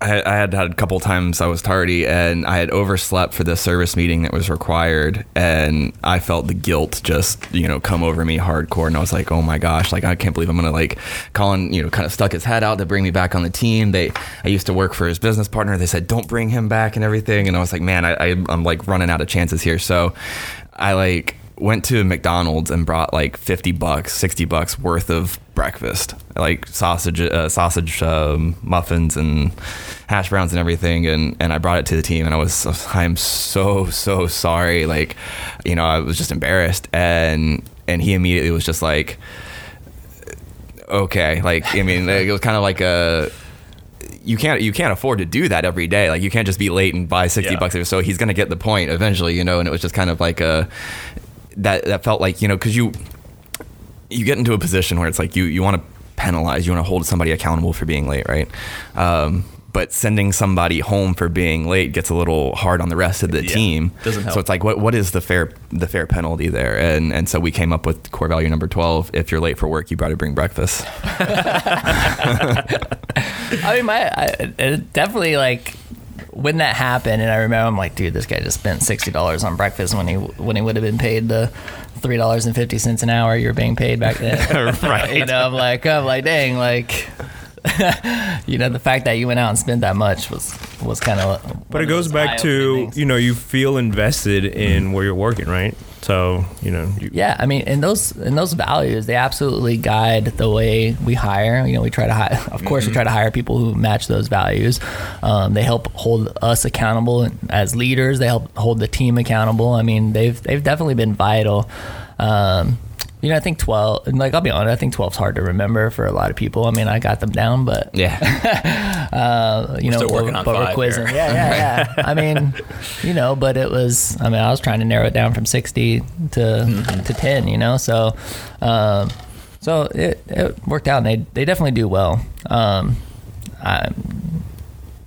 I, I had had a couple times I was tardy and I had overslept for the service meeting that was required and I felt the guilt just you know come over me hardcore and I was like oh my gosh like I can't believe I'm gonna like Colin you know kind of stuck his head out to bring me back on the team. They I used to work for his business partner. They said don't bring him back and everything and I was like man I, I I'm like running out of chances here. So I like went to McDonald's and brought like 50 bucks, 60 bucks worth of breakfast, like sausage, uh, sausage um, muffins and hash browns and everything. And, and I brought it to the team and I was, I'm so, so sorry. Like, you know, I was just embarrassed. And, and he immediately was just like, okay. Like, I mean, it was kind of like a, you can't you can't afford to do that every day. Like you can't just be late and buy sixty Yeah. bucks. So he's gonna get the point eventually, you know. And it was just kind of like a that that felt like you know because you you get into a position where it's like you you want to penalize, you want to hold somebody accountable for being late, right? Um, but sending somebody home for being late gets a little hard on the rest of the Yeah, team. doesn't help. So it's like, what what is the fair the fair penalty there? And and so we came up with core value number twelve. If you're late for work, you better bring breakfast. I mean, my I, it definitely like when that happened, and I remember I'm like, dude, this guy just spent sixty dollars on breakfast when he when he would have been paid the three dollars and fifty cents an hour you're being paid back then. Right. You know, I'm like, I'm like, dang, like. you know, the fact that you went out and spent that much was was kind of. But it goes back to you know you feel invested in where you're working, right? So you know you, Yeah, I mean, and those and those values they absolutely guide the way we hire. You know, we try to hire. Of course, we try to hire people who match those values. Um, they help hold us accountable as leaders. They help hold the team accountable. I mean, they've they've definitely been vital. Um, You know, I think 12, and like, I'll be honest, I think 12's hard to remember for a lot of people. I mean, I got them down, but, Yeah. uh, you know, still working but, on but we're here. Yeah, yeah, yeah. I mean, you know, but it was, I mean, I was trying to narrow it down from 60 to, Mm-hmm. to 10, you know, so, um, so it, it worked out and they, they definitely do well. Um, I,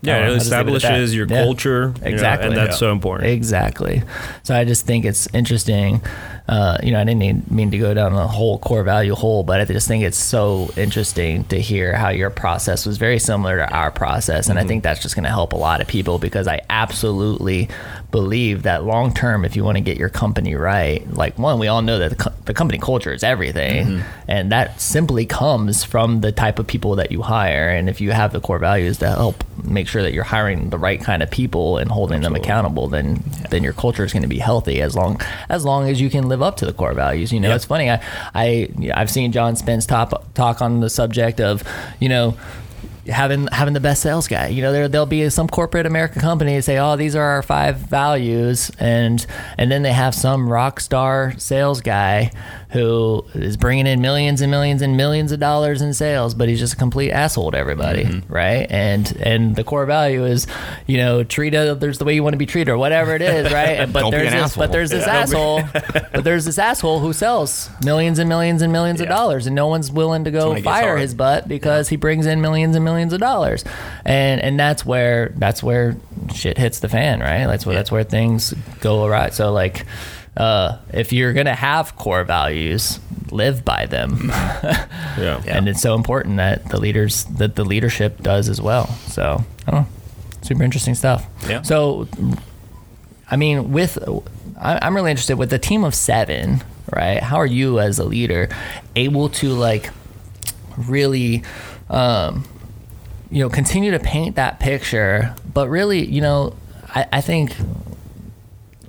Yeah, it leave it establishes your Yeah. culture. you know, Exactly. and that's Yeah. so important. Exactly. So I just think it's interesting. Uh, you know, I didn't need, mean to go down the whole core value hole, but I just think it's so interesting to hear how your process was very similar to our process. And I think that's just going to help a lot of people because I absolutely believe that long term, if you want to get your company right, like one, we all know that the, co- the company culture is everything. And that simply comes from the type of people that you hire. And if you have the core values to help make sure that you're hiring the right kind of people and holding them accountable, then then your culture is going to be healthy as long as long as you can live up to the core values. You know, Yeah. it's funny. I I I've seen John Spence top, talk on the subject of you know having having the best sales guy. You know, there there'll be some corporate American company say, "Oh, these are our five values," and and then they have some rock star sales guy who is bringing in millions and millions and millions of dollars in sales, but he's just a complete asshole to everybody, mm-hmm. right? And and the core value is, you know, treat others the way you want to be treated or whatever it is, right? And, but Don't be there's an this, asshole. but there's this asshole, but there's this asshole who sells millions and millions and millions of dollars, and no one's willing to go fire his butt because he brings in millions and millions of dollars, and and that's where that's where shit hits the fan, right? That's where Yeah. that's where things go awry. So like, uh, if you're gonna have core values, live by them, yeah. and it's so important that the leaders that the leadership does as well. So I don't know, super interesting stuff. Yeah. So, I mean, with I- I'm really interested with a team of seven, right? How are you as a leader able to like really, um, you know, continue to paint that picture, but really, you know, I, I think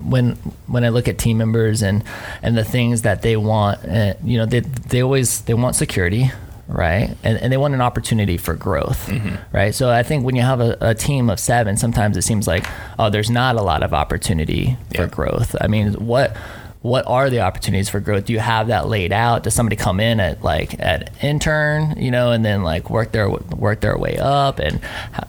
when when I look at team members and and the things that they want, uh, you know, they they always they want security, right? And and they want an opportunity for growth, right? So I think when you have a, a team of seven, sometimes it seems like oh, there's not a lot of opportunity for growth. I mean, what what are the opportunities for growth? Do you have that laid out? Does somebody come in at like at intern, you know, and then like work their work their way up? And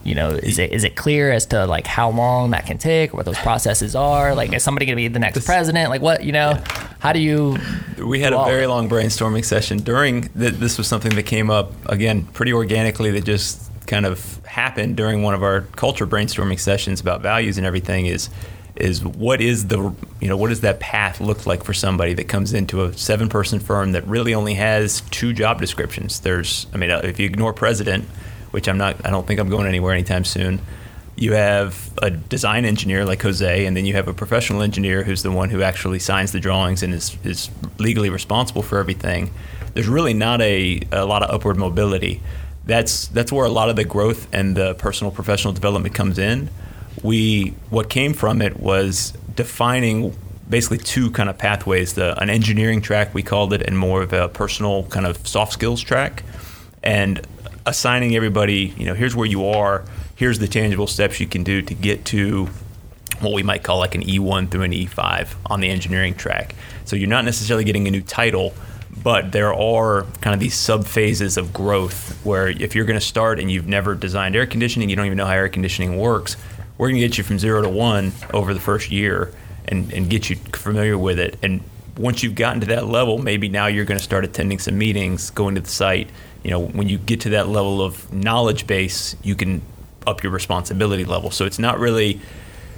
you know, is it is it clear as to like how long that can take, what those processes are? Like, is somebody going to be the next president? Like, what you know? How do you? We had a very long brainstorming session during th- this was something that came up again pretty organically that just kind of happened during one of our culture brainstorming sessions about values and everything is is what is the you know what does that path look like for somebody that comes into a seven person firm that really only has two job descriptions there's I mean uh, if you ignore president which I'm not I don't think I'm going anywhere anytime soon you have a design engineer like Jose, and then you have a professional engineer who's the one who actually signs the drawings and is, is legally responsible for everything. There's really not a, a lot of upward mobility. That's that's where a lot of the growth and the personal professional development comes in. We what came from it was defining basically two kind of pathways: the an engineering track we called it, and more of a personal kind of soft skills track and assigning everybody, you know, here's where you are, here's the tangible steps you can do to get to what we might call like an E1 through an E5 on the engineering track. So you're not necessarily getting a new title, but there are kind of these sub phases of growth where if you're going to start and you've never designed air conditioning, you don't even know how air conditioning works, we're going to get you from zero to one over the first year and, and get you familiar with it. And once you've gotten to that level, maybe now you're going to start attending some meetings, going to the site. You know, when you get to that level of knowledge base, you can up your responsibility level. So it's not really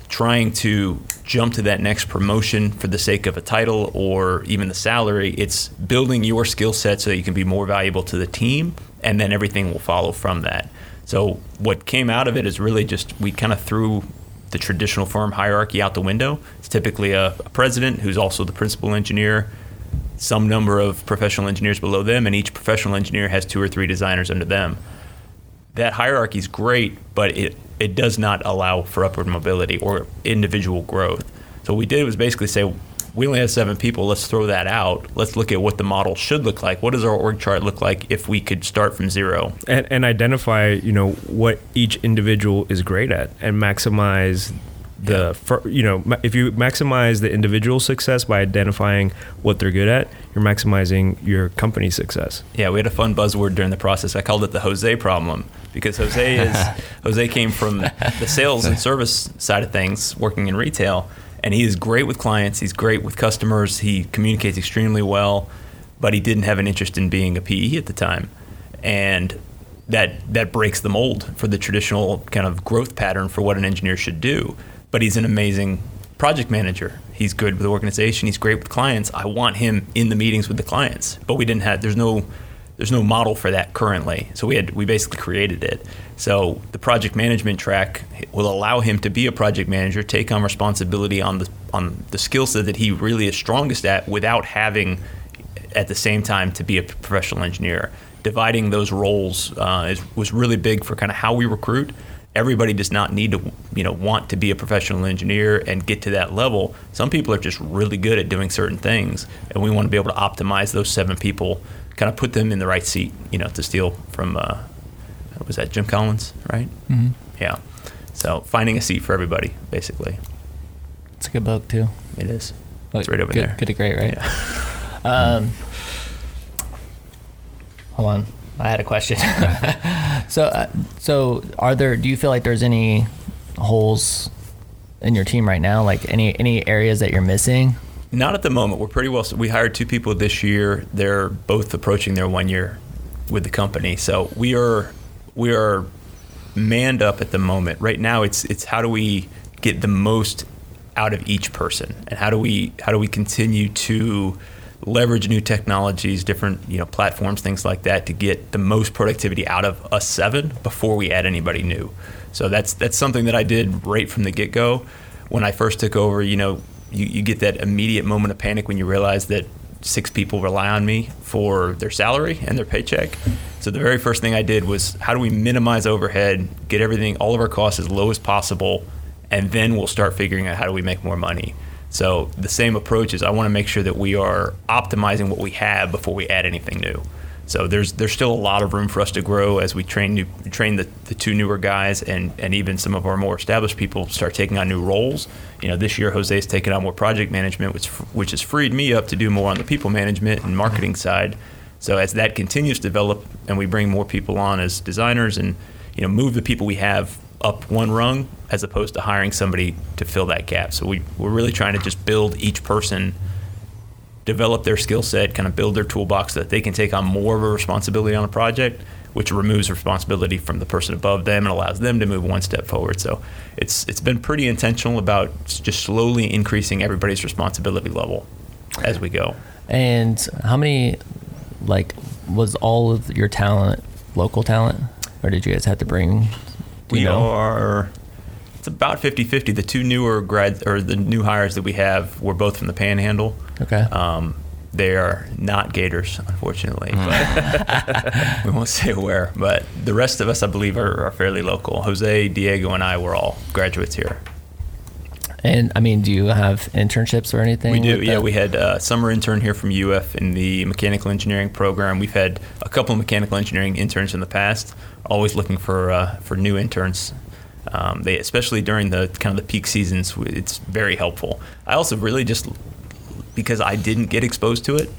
trying to jump to that next promotion for the sake of a title or even the salary. It's building your skill set so that you can be more valuable to the team, and then everything will follow from that. So what came out of it is really just we kind of threw the traditional firm hierarchy out the window. It's typically a, a president who's also the principal engineer, some number of professional engineers below them, and each professional engineer has two or three designers under them. That hierarchy is great, but it, it does not allow for upward mobility or individual growth. So what we did was basically say, we only have seven people. Let's throw that out. Let's look at what the model should look like. What does our org chart look like if we could start from zero? and, and identify you know what each individual is great at and maximize the you know if you maximize the individual success by identifying what they're good at, you're maximizing your company success. Yeah, we had a fun buzzword during the process. I called it the Jose problem because Jose is Jose came from the sales and service side of things, working in retail, and he is great with clients. He's great with customers. He communicates extremely well, but he didn't have an interest in being a PE at the time, and that that breaks the mold for the traditional kind of growth pattern for what an engineer should do. But he's an amazing project manager. He's good with the organization. He's great with clients. I want him in the meetings with the clients. But we didn't have. There's no. There's no model for that currently. So we had. We basically created it. So the project management track will allow him to be a project manager, take on responsibility on the on the skill set that he really is strongest at, without having at the same time to be a professional engineer. Dividing those roles uh, is, was really big for kind of how we recruit. Everybody does not need to, you know, want to be a professional engineer and get to that level. Some people are just really good at doing certain things, and we want to be able to optimize those seven people, kind of put them in the right seat, you know, to steal from, uh, what was that Jim Collins, right? Mm-hmm. Yeah. So finding a seat for everybody, basically, It's a good book too. it is. It's right over good, there. Good to great, right? Yeah. Um, hold on, I had a question. so, uh, so are there? Do you feel like there's any holes in your team right now? Like any any areas that you're missing? Not at the moment. We're pretty well. We hired two people this year. They're both approaching their one year with the company. So we are we are manned up at the moment. Right now, it's it's how do we get the most out of each person, and how do we how do we continue to leverage new technologies, different you know platforms, things like that, to get the most productivity out of us seven before we add anybody new. So that's that's something that I did right from the get go. When I first took over, you know, you, you get that immediate moment of panic when you realize that six people rely on me for their salary and their paycheck. So the very first thing I did was how do we minimize overhead, get everything, all of our costs as low as possible, and then we'll start figuring out how do we make more money. So the same approach is I want to make sure that we are optimizing what we have before we add anything new. So there's there's still a lot of room for us to grow as we train new, train the, the two newer guys and, and even some of our more established people start taking on new roles. You know, this year Jose's taken on more project management, which which has freed me up to do more on the people management and marketing side. So as that continues to develop and we bring more people on as designers and you know move the people we have up one rung as opposed to hiring somebody to fill that gap. So we, we're really trying to just build each person develop their skill set, kind of build their toolbox so that they can take on more of a responsibility on a project, which removes responsibility from the person above them and allows them to move one step forward. So it's it's been pretty intentional about just slowly increasing everybody's responsibility level as we go. And how many, like, was all of your talent local talent, or did you guys have to bring? do We you know? are it's about 50-50. The two newer grad or the new hires that we have were both from the Panhandle. Okay. Um, they are not Gators, unfortunately, but we won't say where. But the rest of us, I believe, are, are fairly local. Jose, Diego, and I were all graduates here. and I mean, do you have internships or anything? We do, with yeah. that? We had a summer intern here from UF in the mechanical engineering program. We've had a couple of mechanical engineering interns in the past. Always looking for uh, for new interns. Um, they, especially during the kind of the peak seasons, it's very helpful. I also really just because I didn't get exposed to it.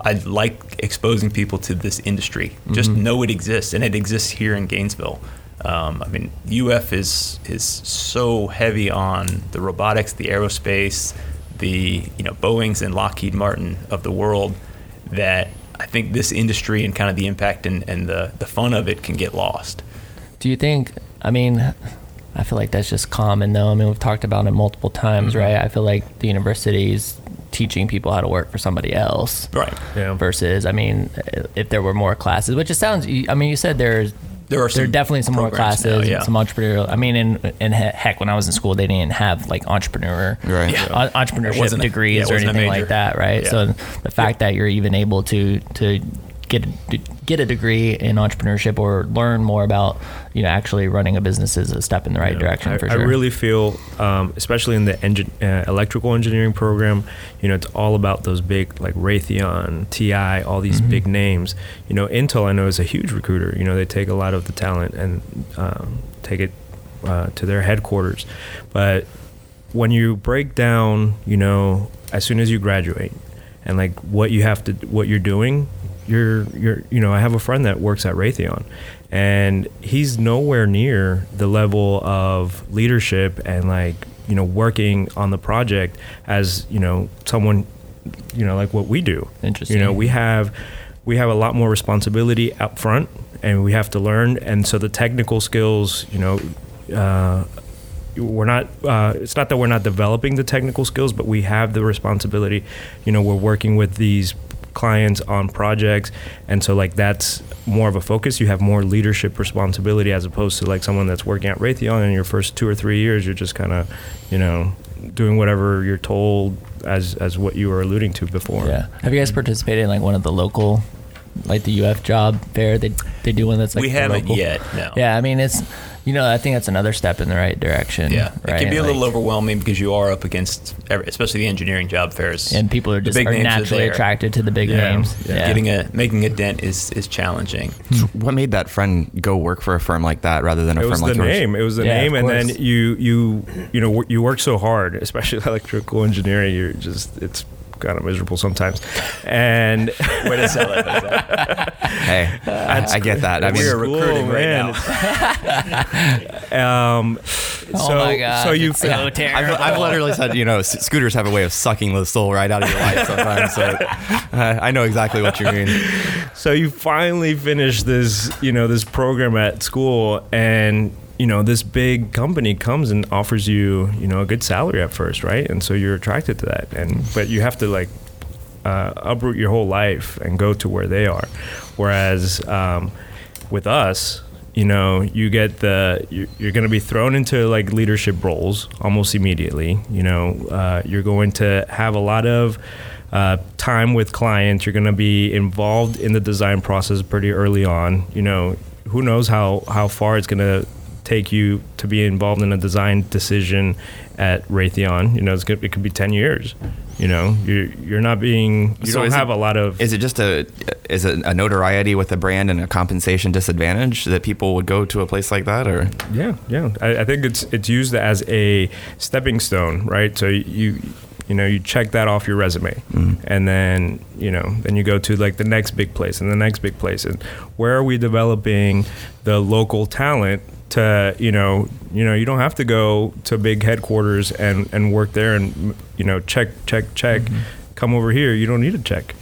I like exposing people to this industry. Just know it exists, and it exists here in Gainesville. Um, I mean, UF is is so heavy on the robotics, the aerospace, the you know Boeing's and Lockheed Martin of the world that I think this industry and kind of the impact and, and the, the fun of it can get lost. Do you think? I mean, I feel like that's just common, though. I mean, we've talked about it multiple times, Mm-hmm. right? I feel like the universities teaching people how to work for somebody else. Right. Yeah. Versus, I mean, if there were more classes, which it sounds. I mean, you said there's There are there are definitely some more classes, now, yeah. some entrepreneurial. I mean, in in heck, when I was in school, they didn't have like entrepreneur, Right. Yeah. entrepreneurship wasn't a- yeah, degrees or anything like that, right? Yeah. So the fact that you're even able to to get a, get a degree in entrepreneurship or learn more about you know actually running a business is a step in the right Yeah. direction I, for I really feel, um, especially in the engin- uh, electrical engineering program, you know, it's all about those big like Raytheon, TI, all these Mm-hmm. big names. You know, Intel I know is a huge recruiter. You know, they take a lot of the talent and um, take it uh, to their headquarters, but when you break down, you know, as soon as you graduate, and like what you have to, what you're doing, you're, you're, you know, I have a friend that works at Raytheon, and he's nowhere near the level of leadership and like, you know, working on the project as you know someone, you know, like what we do. Interesting. You know, we have, we have a lot more responsibility up front, and we have to learn, and so the technical skills, you know. Uh, we're not uh, it's not that we're not developing the technical skills but we have the responsibility you know we're working with these clients on projects and so like that's more of a focus you have more leadership responsibility as opposed to like someone that's working at Raytheon in your first two or three years you're just kind of you know doing whatever you're told as as what you were alluding to before Yeah. Have you guys participated in like one of the local, like the UF job fair? They they do one that's like we haven't local- yet. No. Yeah, I mean it's, you know, I think that's another step in the right direction. Yeah, right? it can be a little overwhelming because you are up against, every- especially the engineering job fairs. and people are just big are names are naturally attracted to the big Yeah. names. Yeah. Yeah. Getting a making a dent is is challenging. What made that friend go work for a firm like that rather than a it firm was like the yours? name. It was the Yeah, name, and then you you you know you work so hard, especially electrical engineering. You're just it's kind of miserable sometimes, and Way to sell it. Jose. Hey, I, I get that. I mean, We're recruiting Cool, right man. now. um, Oh so my god. so you it's so I've, terrible. I've literally said, you know, scooters have a way of sucking the soul right out of your life sometimes. So uh, I know exactly what you mean. so you finally finish this you know this program at school and you know this big company comes and offers you you know a good salary at first right? And so you're attracted to that. And but you have to like uh, uproot your whole life and go to where they are. Whereas um, with us you know you get the you're, going to be thrown into like leadership roles almost immediately. You know uh, you're going to have a lot of uh, time with clients. You're going to be involved in the design process pretty early on. You know who knows how how far it's going to take you to be involved in a design decision at Raytheon you know it's gonna, it could be 10 years you know you're you're not being you So don't have it- a lot of Is it just a is it a notoriety with a brand and a compensation disadvantage that people would go to a place like that, or Yeah, yeah. I, I think it's it's used as a stepping stone, right? So you you know you check that off your resume, mm-hmm. and then you know then you go to like the next big place and the next big place, and where are we developing the local talent? To you know, you know, you don't have to go to big headquarters and and work there and you know check check check. Come over here. You don't need to check.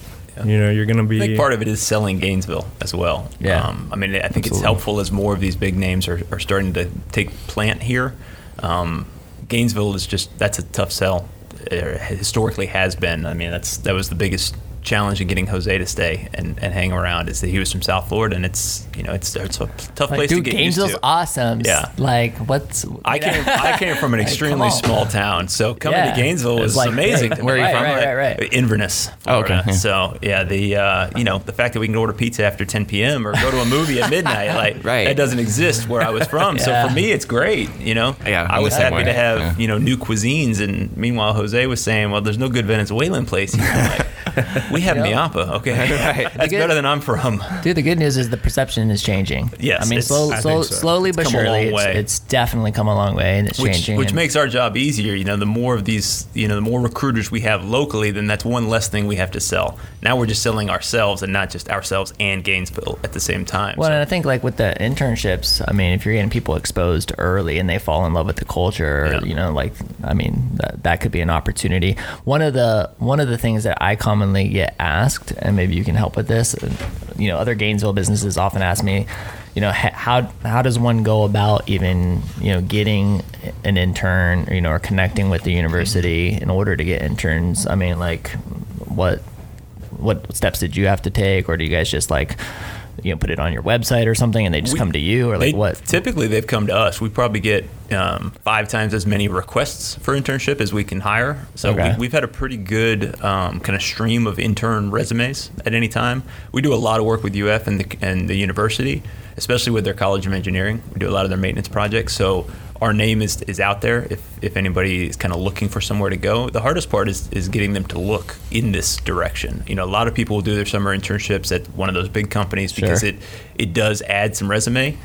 You know, you're gonna be. I think part of it is selling Gainesville as well. Yeah. Um, I mean, I think it's helpful as more of these big names are, are starting to take plant here. Um, Gainesville is just that's a tough sell. It historically has been. I mean, that's that was the biggest challenge in getting Jose to stay and, and hang around is that he was from South Florida and it's you know it's it's a tough like, place dude, to get used Gainesville's to. awesome. Yeah. Like, what's. I came I came from an Like, extremely small town, so coming Yeah. to Gainesville was, was like- amazing. right, where are you from? Right, right, right. Inverness, Oh, okay, yeah. So yeah, the uh, you know the fact that we can order pizza after 10 p.m. or go to a movie at midnight, like Right. that doesn't exist where I was from. So for me, it's great. You know, Yeah, I was happy way. to have Yeah. you know new cuisines, and meanwhile Jose was saying, well, there's no good Venezuelan place. here. I'm like, we have You know? Miapa, okay, Right. that's good- better than I'm from. Dude, the good news is the perception is changing. Yes, I mean, slow, I slow, so. slowly It's but come a long surely, it's, it's definitely come a long way, and it's which, changing. which and- makes our job easier. You know, the more of these, you know, the more recruiters we have locally, then that's one less thing we have to sell. Now we're just selling ourselves and not just ourselves and Gainesville at the same time. Well, So- and I think like with the internships, I mean, if you're getting people exposed early and they fall in love with the culture, Yeah. you know, like I mean, that, that could be an opportunity. One of the one of the things that I commonly get asked, and maybe you can help with this, you know, other Gainesville businesses often ask me, you know, how how does one go about even you know getting an intern, you know, or connecting with the university in order to get interns? I mean, like what what steps did you have to take, or do you guys just like you know put it on your website or something, and they just We- come to you, or like They- what? Typically, they've come to us. We probably get um, five times as many requests for internship as we can hire. So Okay. we, we've had a pretty good um, kind of stream of intern resumes at any time. We do a lot of work with UF and the, and the university, especially with their College of Engineering. We do a lot of their maintenance projects. So our name is, is out there if, if anybody is kind of looking for somewhere to go. The hardest part is, is getting them to look in this direction. You know, a lot of people will do their summer internships at one of those big companies because Sure. it, it does add some resume.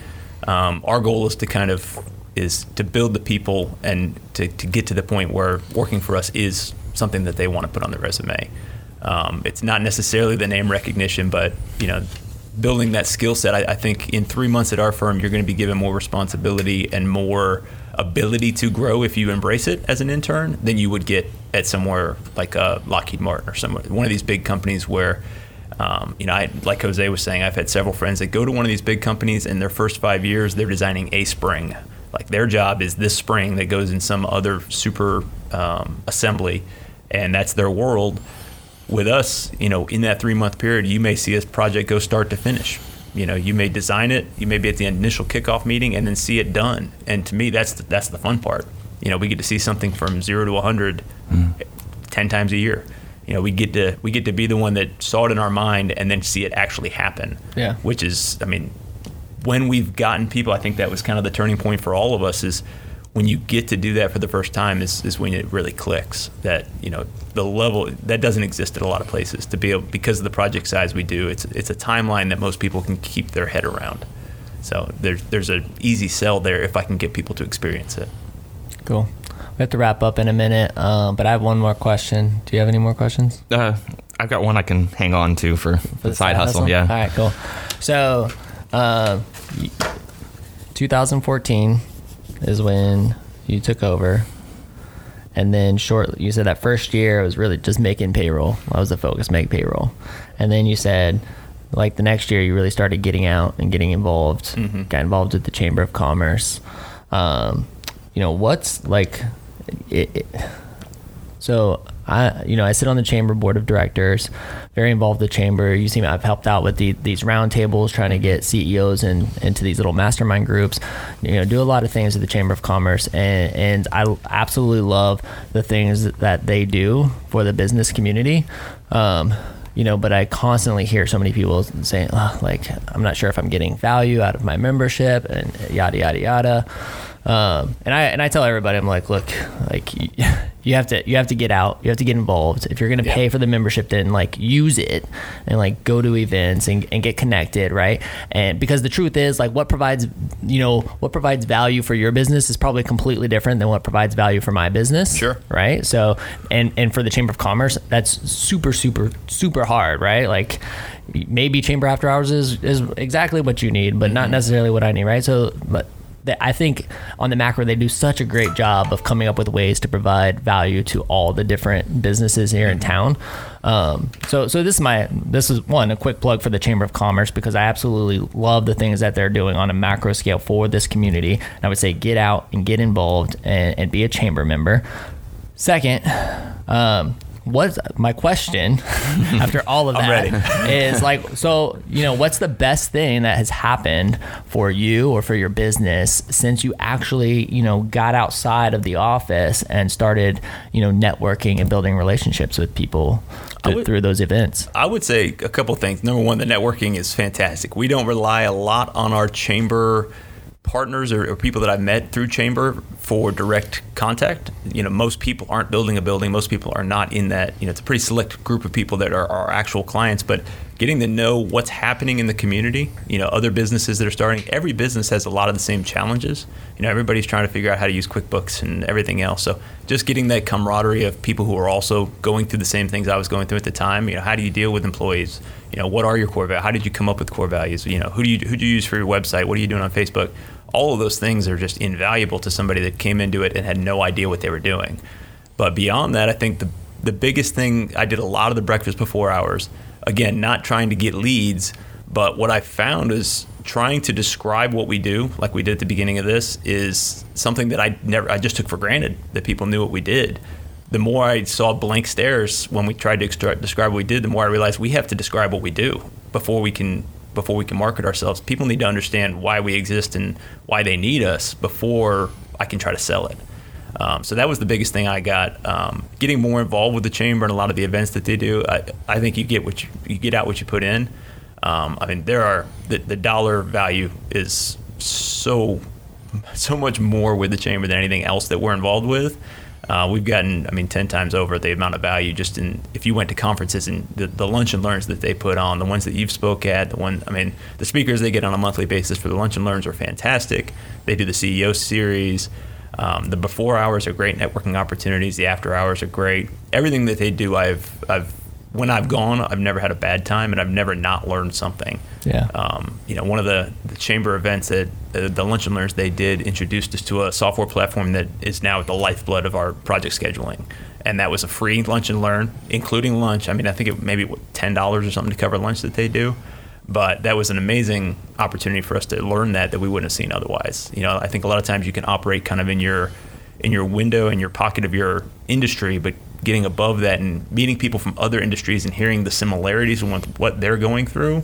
Um, our goal is to kind of is to build the people and to, to get to the point where working for us is something that they want to put on their resume. Um, it's not necessarily the name recognition, but you know, building that skill set. I, I think in three months at our firm, you're going to be given more responsibility and more ability to grow if you embrace it as an intern than you would get at somewhere like uh, Lockheed Martin or somewhere one of these big companies where. Um, you know, I, like Jose was saying, I've had several friends that go to one of these big companies, and their first five years, they're designing a spring. Like their job is this spring that goes in some other super um, assembly, and that's their world with us, you know, in that three month period, you may see a project go start to finish. You know, you may design it, you may be at the initial kickoff meeting, and then see it done. And to me, that's the, that's the fun part. You know, we get to see something from zero to 100 mm-hmm. 10 times a year. You know, we get to we get to be the one that saw it in our mind and then see it actually happen. Yeah. Which is, I mean, when we've gotten people, I think that was kind of the turning point for all of us is when you get to do that for the first time is, is when it really clicks that you know the level that doesn't exist at a lot of places to be able because of the project size we do it's it's a timeline that most people can keep their head around so there's there's an easy sell there if I can get people to experience it Cool. We have to wrap up in a minute, um, but I have one more question. Do you have any more questions? Uh, I've got one I can hang on to for, for the side, hustle. Yeah. All right, cool. So, uh, 2014 is when you took over, and then short. You said that first year it was really just making payroll. That was the focus, make payroll, and then you said. Like the next year, you really started getting out and getting involved. Mhm. Got involved with the Chamber of Commerce. Um, you know, what's like, it, it, so I, you know, I sit on the chamber board of directors, very involved with the chamber. You see, I've helped out with the, these roundtables, trying to get CEOs in, into these little mastermind groups. You know, do a lot of things at the Chamber of Commerce, and and I absolutely love the things that they do for the business community. Um, you know, but I constantly hear so many people saying, oh, like, I'm not sure if I'm getting value out of my membership, and yada yada yada. Um, and I and I tell everybody, I'm like, look, like you, have to you have to get out, you have to get involved. If you're gonna Yeah. pay for the membership, then like use it and like go to events and, and get connected, right? And because the truth is, like, what provides you know what provides value for your business is probably completely different than what provides value for my business. Sure. Right. So and and for the Chamber of Commerce, that's super super super hard, right? Like maybe Chamber After Hours is is exactly what you need, but not necessarily what I need, right? So but that I think on the macro they do such a great job of coming up with ways to provide value to all the different businesses here in town. Um, so so this is my this is one a quick plug for the Chamber of Commerce because I absolutely love the things that they're doing on a macro scale for this community. And I would say get out and get involved and, and be a chamber member. Second, um, what's my question after all of that is like so you know what's the best thing that has happened for you or for your business since you actually you know got outside of the office and started you know networking and building relationships with people th- would- through those events I would say a couple things. Number one, the networking is fantastic. We don't rely a lot on our chamber partners or, or people that I've met through chamber for direct contact. You know, most people aren't building a building. Most people are not in that. You know, it's a pretty select group of people that are our actual clients. But getting to know what's happening in the community, you know, other businesses that are starting. Every business has a lot of the same challenges. You know, everybody's trying to figure out how to use QuickBooks and everything else. So just getting that camaraderie of people who are also going through the same things I was going through at the time. You know, how do you deal with employees? You know, what are your core values? How did you come up with core values? You know, who do you who do you use for your website? What are you doing on Facebook? All of those things are just invaluable to somebody that came into it and had no idea what they were doing. But beyond that, I think the the biggest thing I did a lot of the breakfast before hours. Again, not trying to get leads, but what I found is trying to describe what we do, like we did at the beginning of this, is something that I never I just took for granted that people knew what we did. The more I saw blank stares when we tried to extra- describe what we did, the more I realized we have to describe what we do before we can before we can market ourselves. People need to understand why we exist and why they need us before I can try to sell it. Um, so that was the biggest thing I got. Um, getting more involved with the chamber and a lot of the events that they do. I, I think you get what you, you get out what you put in. Um, I mean, there are the, the dollar value is so so much more with the chamber than anything else that we're involved with. Uh, we've gotten, I mean, 10 times over the amount of value just in, if you went to conferences and the, the lunch and learns that they put on, the ones that you've spoke at, the one, I mean, the speakers they get on a monthly basis for the lunch and learns are fantastic. They do the CEO series. Um, the before hours are great networking opportunities. The after hours are great. Everything that they do, I've, I've, when I've gone, I've never had a bad time, and I've never not learned something. Yeah. Um, you know, one of the, the chamber events that uh, the lunch and learns they did introduced us to a software platform that is now the lifeblood of our project scheduling, and that was a free lunch and learn, including lunch. I mean, I think it maybe ten dollars or something to cover lunch that they do. But that was an amazing opportunity for us to learn that that we wouldn't have seen otherwise. You know, I think a lot of times you can operate kind of in your in your window in your pocket of your industry, but getting above that and meeting people from other industries and hearing the similarities and what they're going through,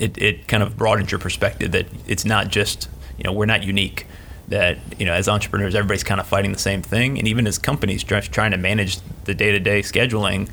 it, it kind of broadens your perspective that it's not just, you know, we're not unique. That, you know, as entrepreneurs, everybody's kind of fighting the same thing. And even as companies trying to manage the day to day scheduling,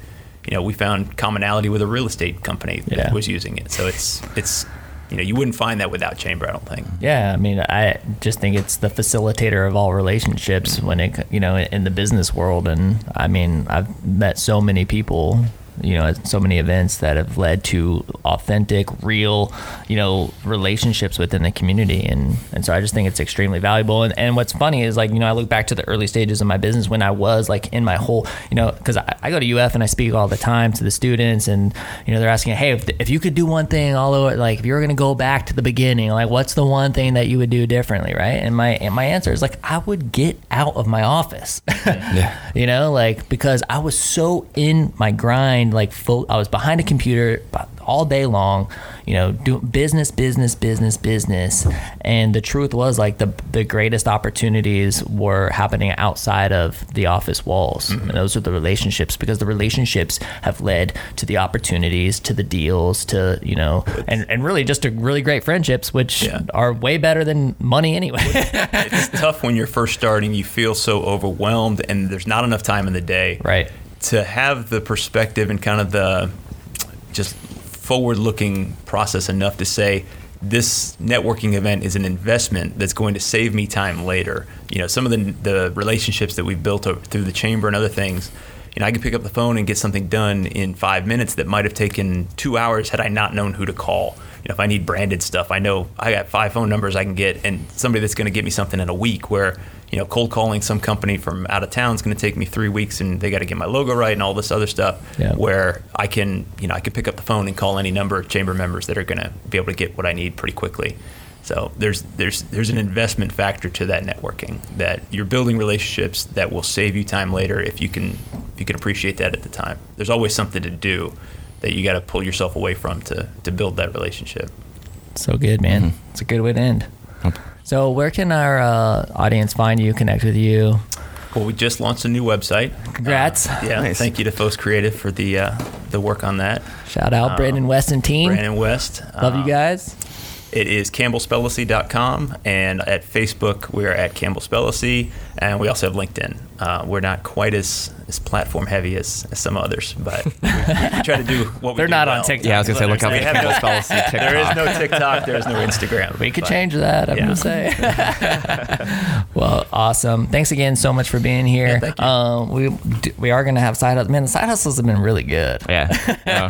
you know, we found commonality with a real estate company that Yeah. was using it. So it's, it's, you know, you wouldn't find that without Chamber, I don't think. Yeah, I mean, I just think it's the facilitator of all relationships mm. when it, you know, in the business world. And I mean, I've met so many people, you know, so many events that have led to authentic, real, you know, relationships within the community. And, and so I just think it's extremely valuable. And, and what's funny is like, you know, I look back to the early stages of my business when I was like in my whole, you know, because I, I go to UF and I speak all the time to the students and, you know, they're asking, hey, if, if you could do one thing all over, like if you were going to go back to the beginning, like what's the one thing that you would do differently, right? And my and my answer is like I would get out of my office. Yeah. you know, like because I was so in my grind, like fo- I was behind a computer all day long, you know, doing business, business, business, business. And the truth was like the the greatest opportunities were happening outside of the office walls. Mm-hmm. And those are the relationships because the relationships have led to the opportunities, to the deals, to, you know, and, and really just to really great friendships, which Yeah. are way better than money anyway. it's tough when you're first starting. You feel so overwhelmed, and there's not enough time in the day. right. To have the perspective and kind of the just forward-looking process enough to say this networking event is an investment that's going to save me time later. You know, some of the the relationships that we've built through the chamber and other things. You know, I could pick up the phone and get something done in five minutes that might have taken two hours had I not known who to call. You know, if I need branded stuff, I know I got five phone numbers I can get, and somebody that's going to get me something in a week. Where you know, cold calling some company from out of town is going to take me three weeks, and they got to get my logo right and all this other stuff. Yeah. Where I can, you know, I can pick up the phone and call any number of chamber members that are going to be able to get what I need pretty quickly. So there's there's there's an investment factor to that networking that you're building relationships that will save you time later if you can if you can appreciate that at the time. There's always something to do that you got to pull yourself away from to to build that relationship. So good, man. It's a good way to end. So, where can our uh, audience find you, connect with you? Well, we just launched a new website. Congrats. Uh, yeah, Nice. thank you to Folks Creative for the uh, the work on that. Shout out Um, Brandon West and team. Brandon West. Love you um, guys. It is campbellspellacy.com, and at Facebook, we're at Campbell Spellacy, and we also have LinkedIn. Uh, we're not quite as, as platform heavy as, as some others, but we, we try to do what we They're do not on. TikTok. Yeah, I was gonna say, look out We for have no- Spellacy TikTok. There is no TikTok, there is no Instagram. We could but- change that. I'm yeah. gonna say. well, awesome. Thanks again so much for being here. Yeah, thank you. Um, we we are gonna have side hustles. Man, the side hustles have been really good. Yeah. No,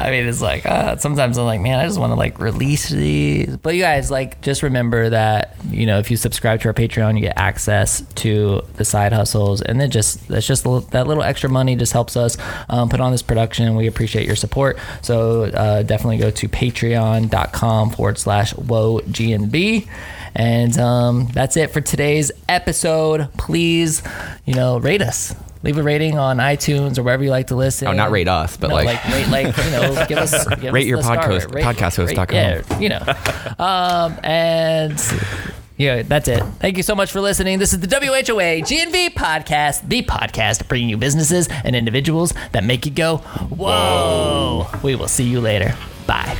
I mean, it's like uh, sometimes I'm like, man, I just want to like release these. But you guys, like, just remember that you know if you subscribe to our Patreon, you get access to the side hustles, and then just that's just that little extra money just helps us um, put on this production. We appreciate your support. So uh, definitely go to patreon.com forward slash whoa GNV. And um, that's it for today's episode. Please, you know, rate us. Leave a rating on iTunes or wherever you like to listen. Oh, not rate us, but No, like- rate, like you know, give us give Rate us your star podcast- rate. podcasthost.com. Yeah, you know, um, and yeah, that's it. Thank you so much for listening. This is the WHOA GNV podcast, the podcast bringing you businesses and individuals that make you go whoa. We will see you later. Bye.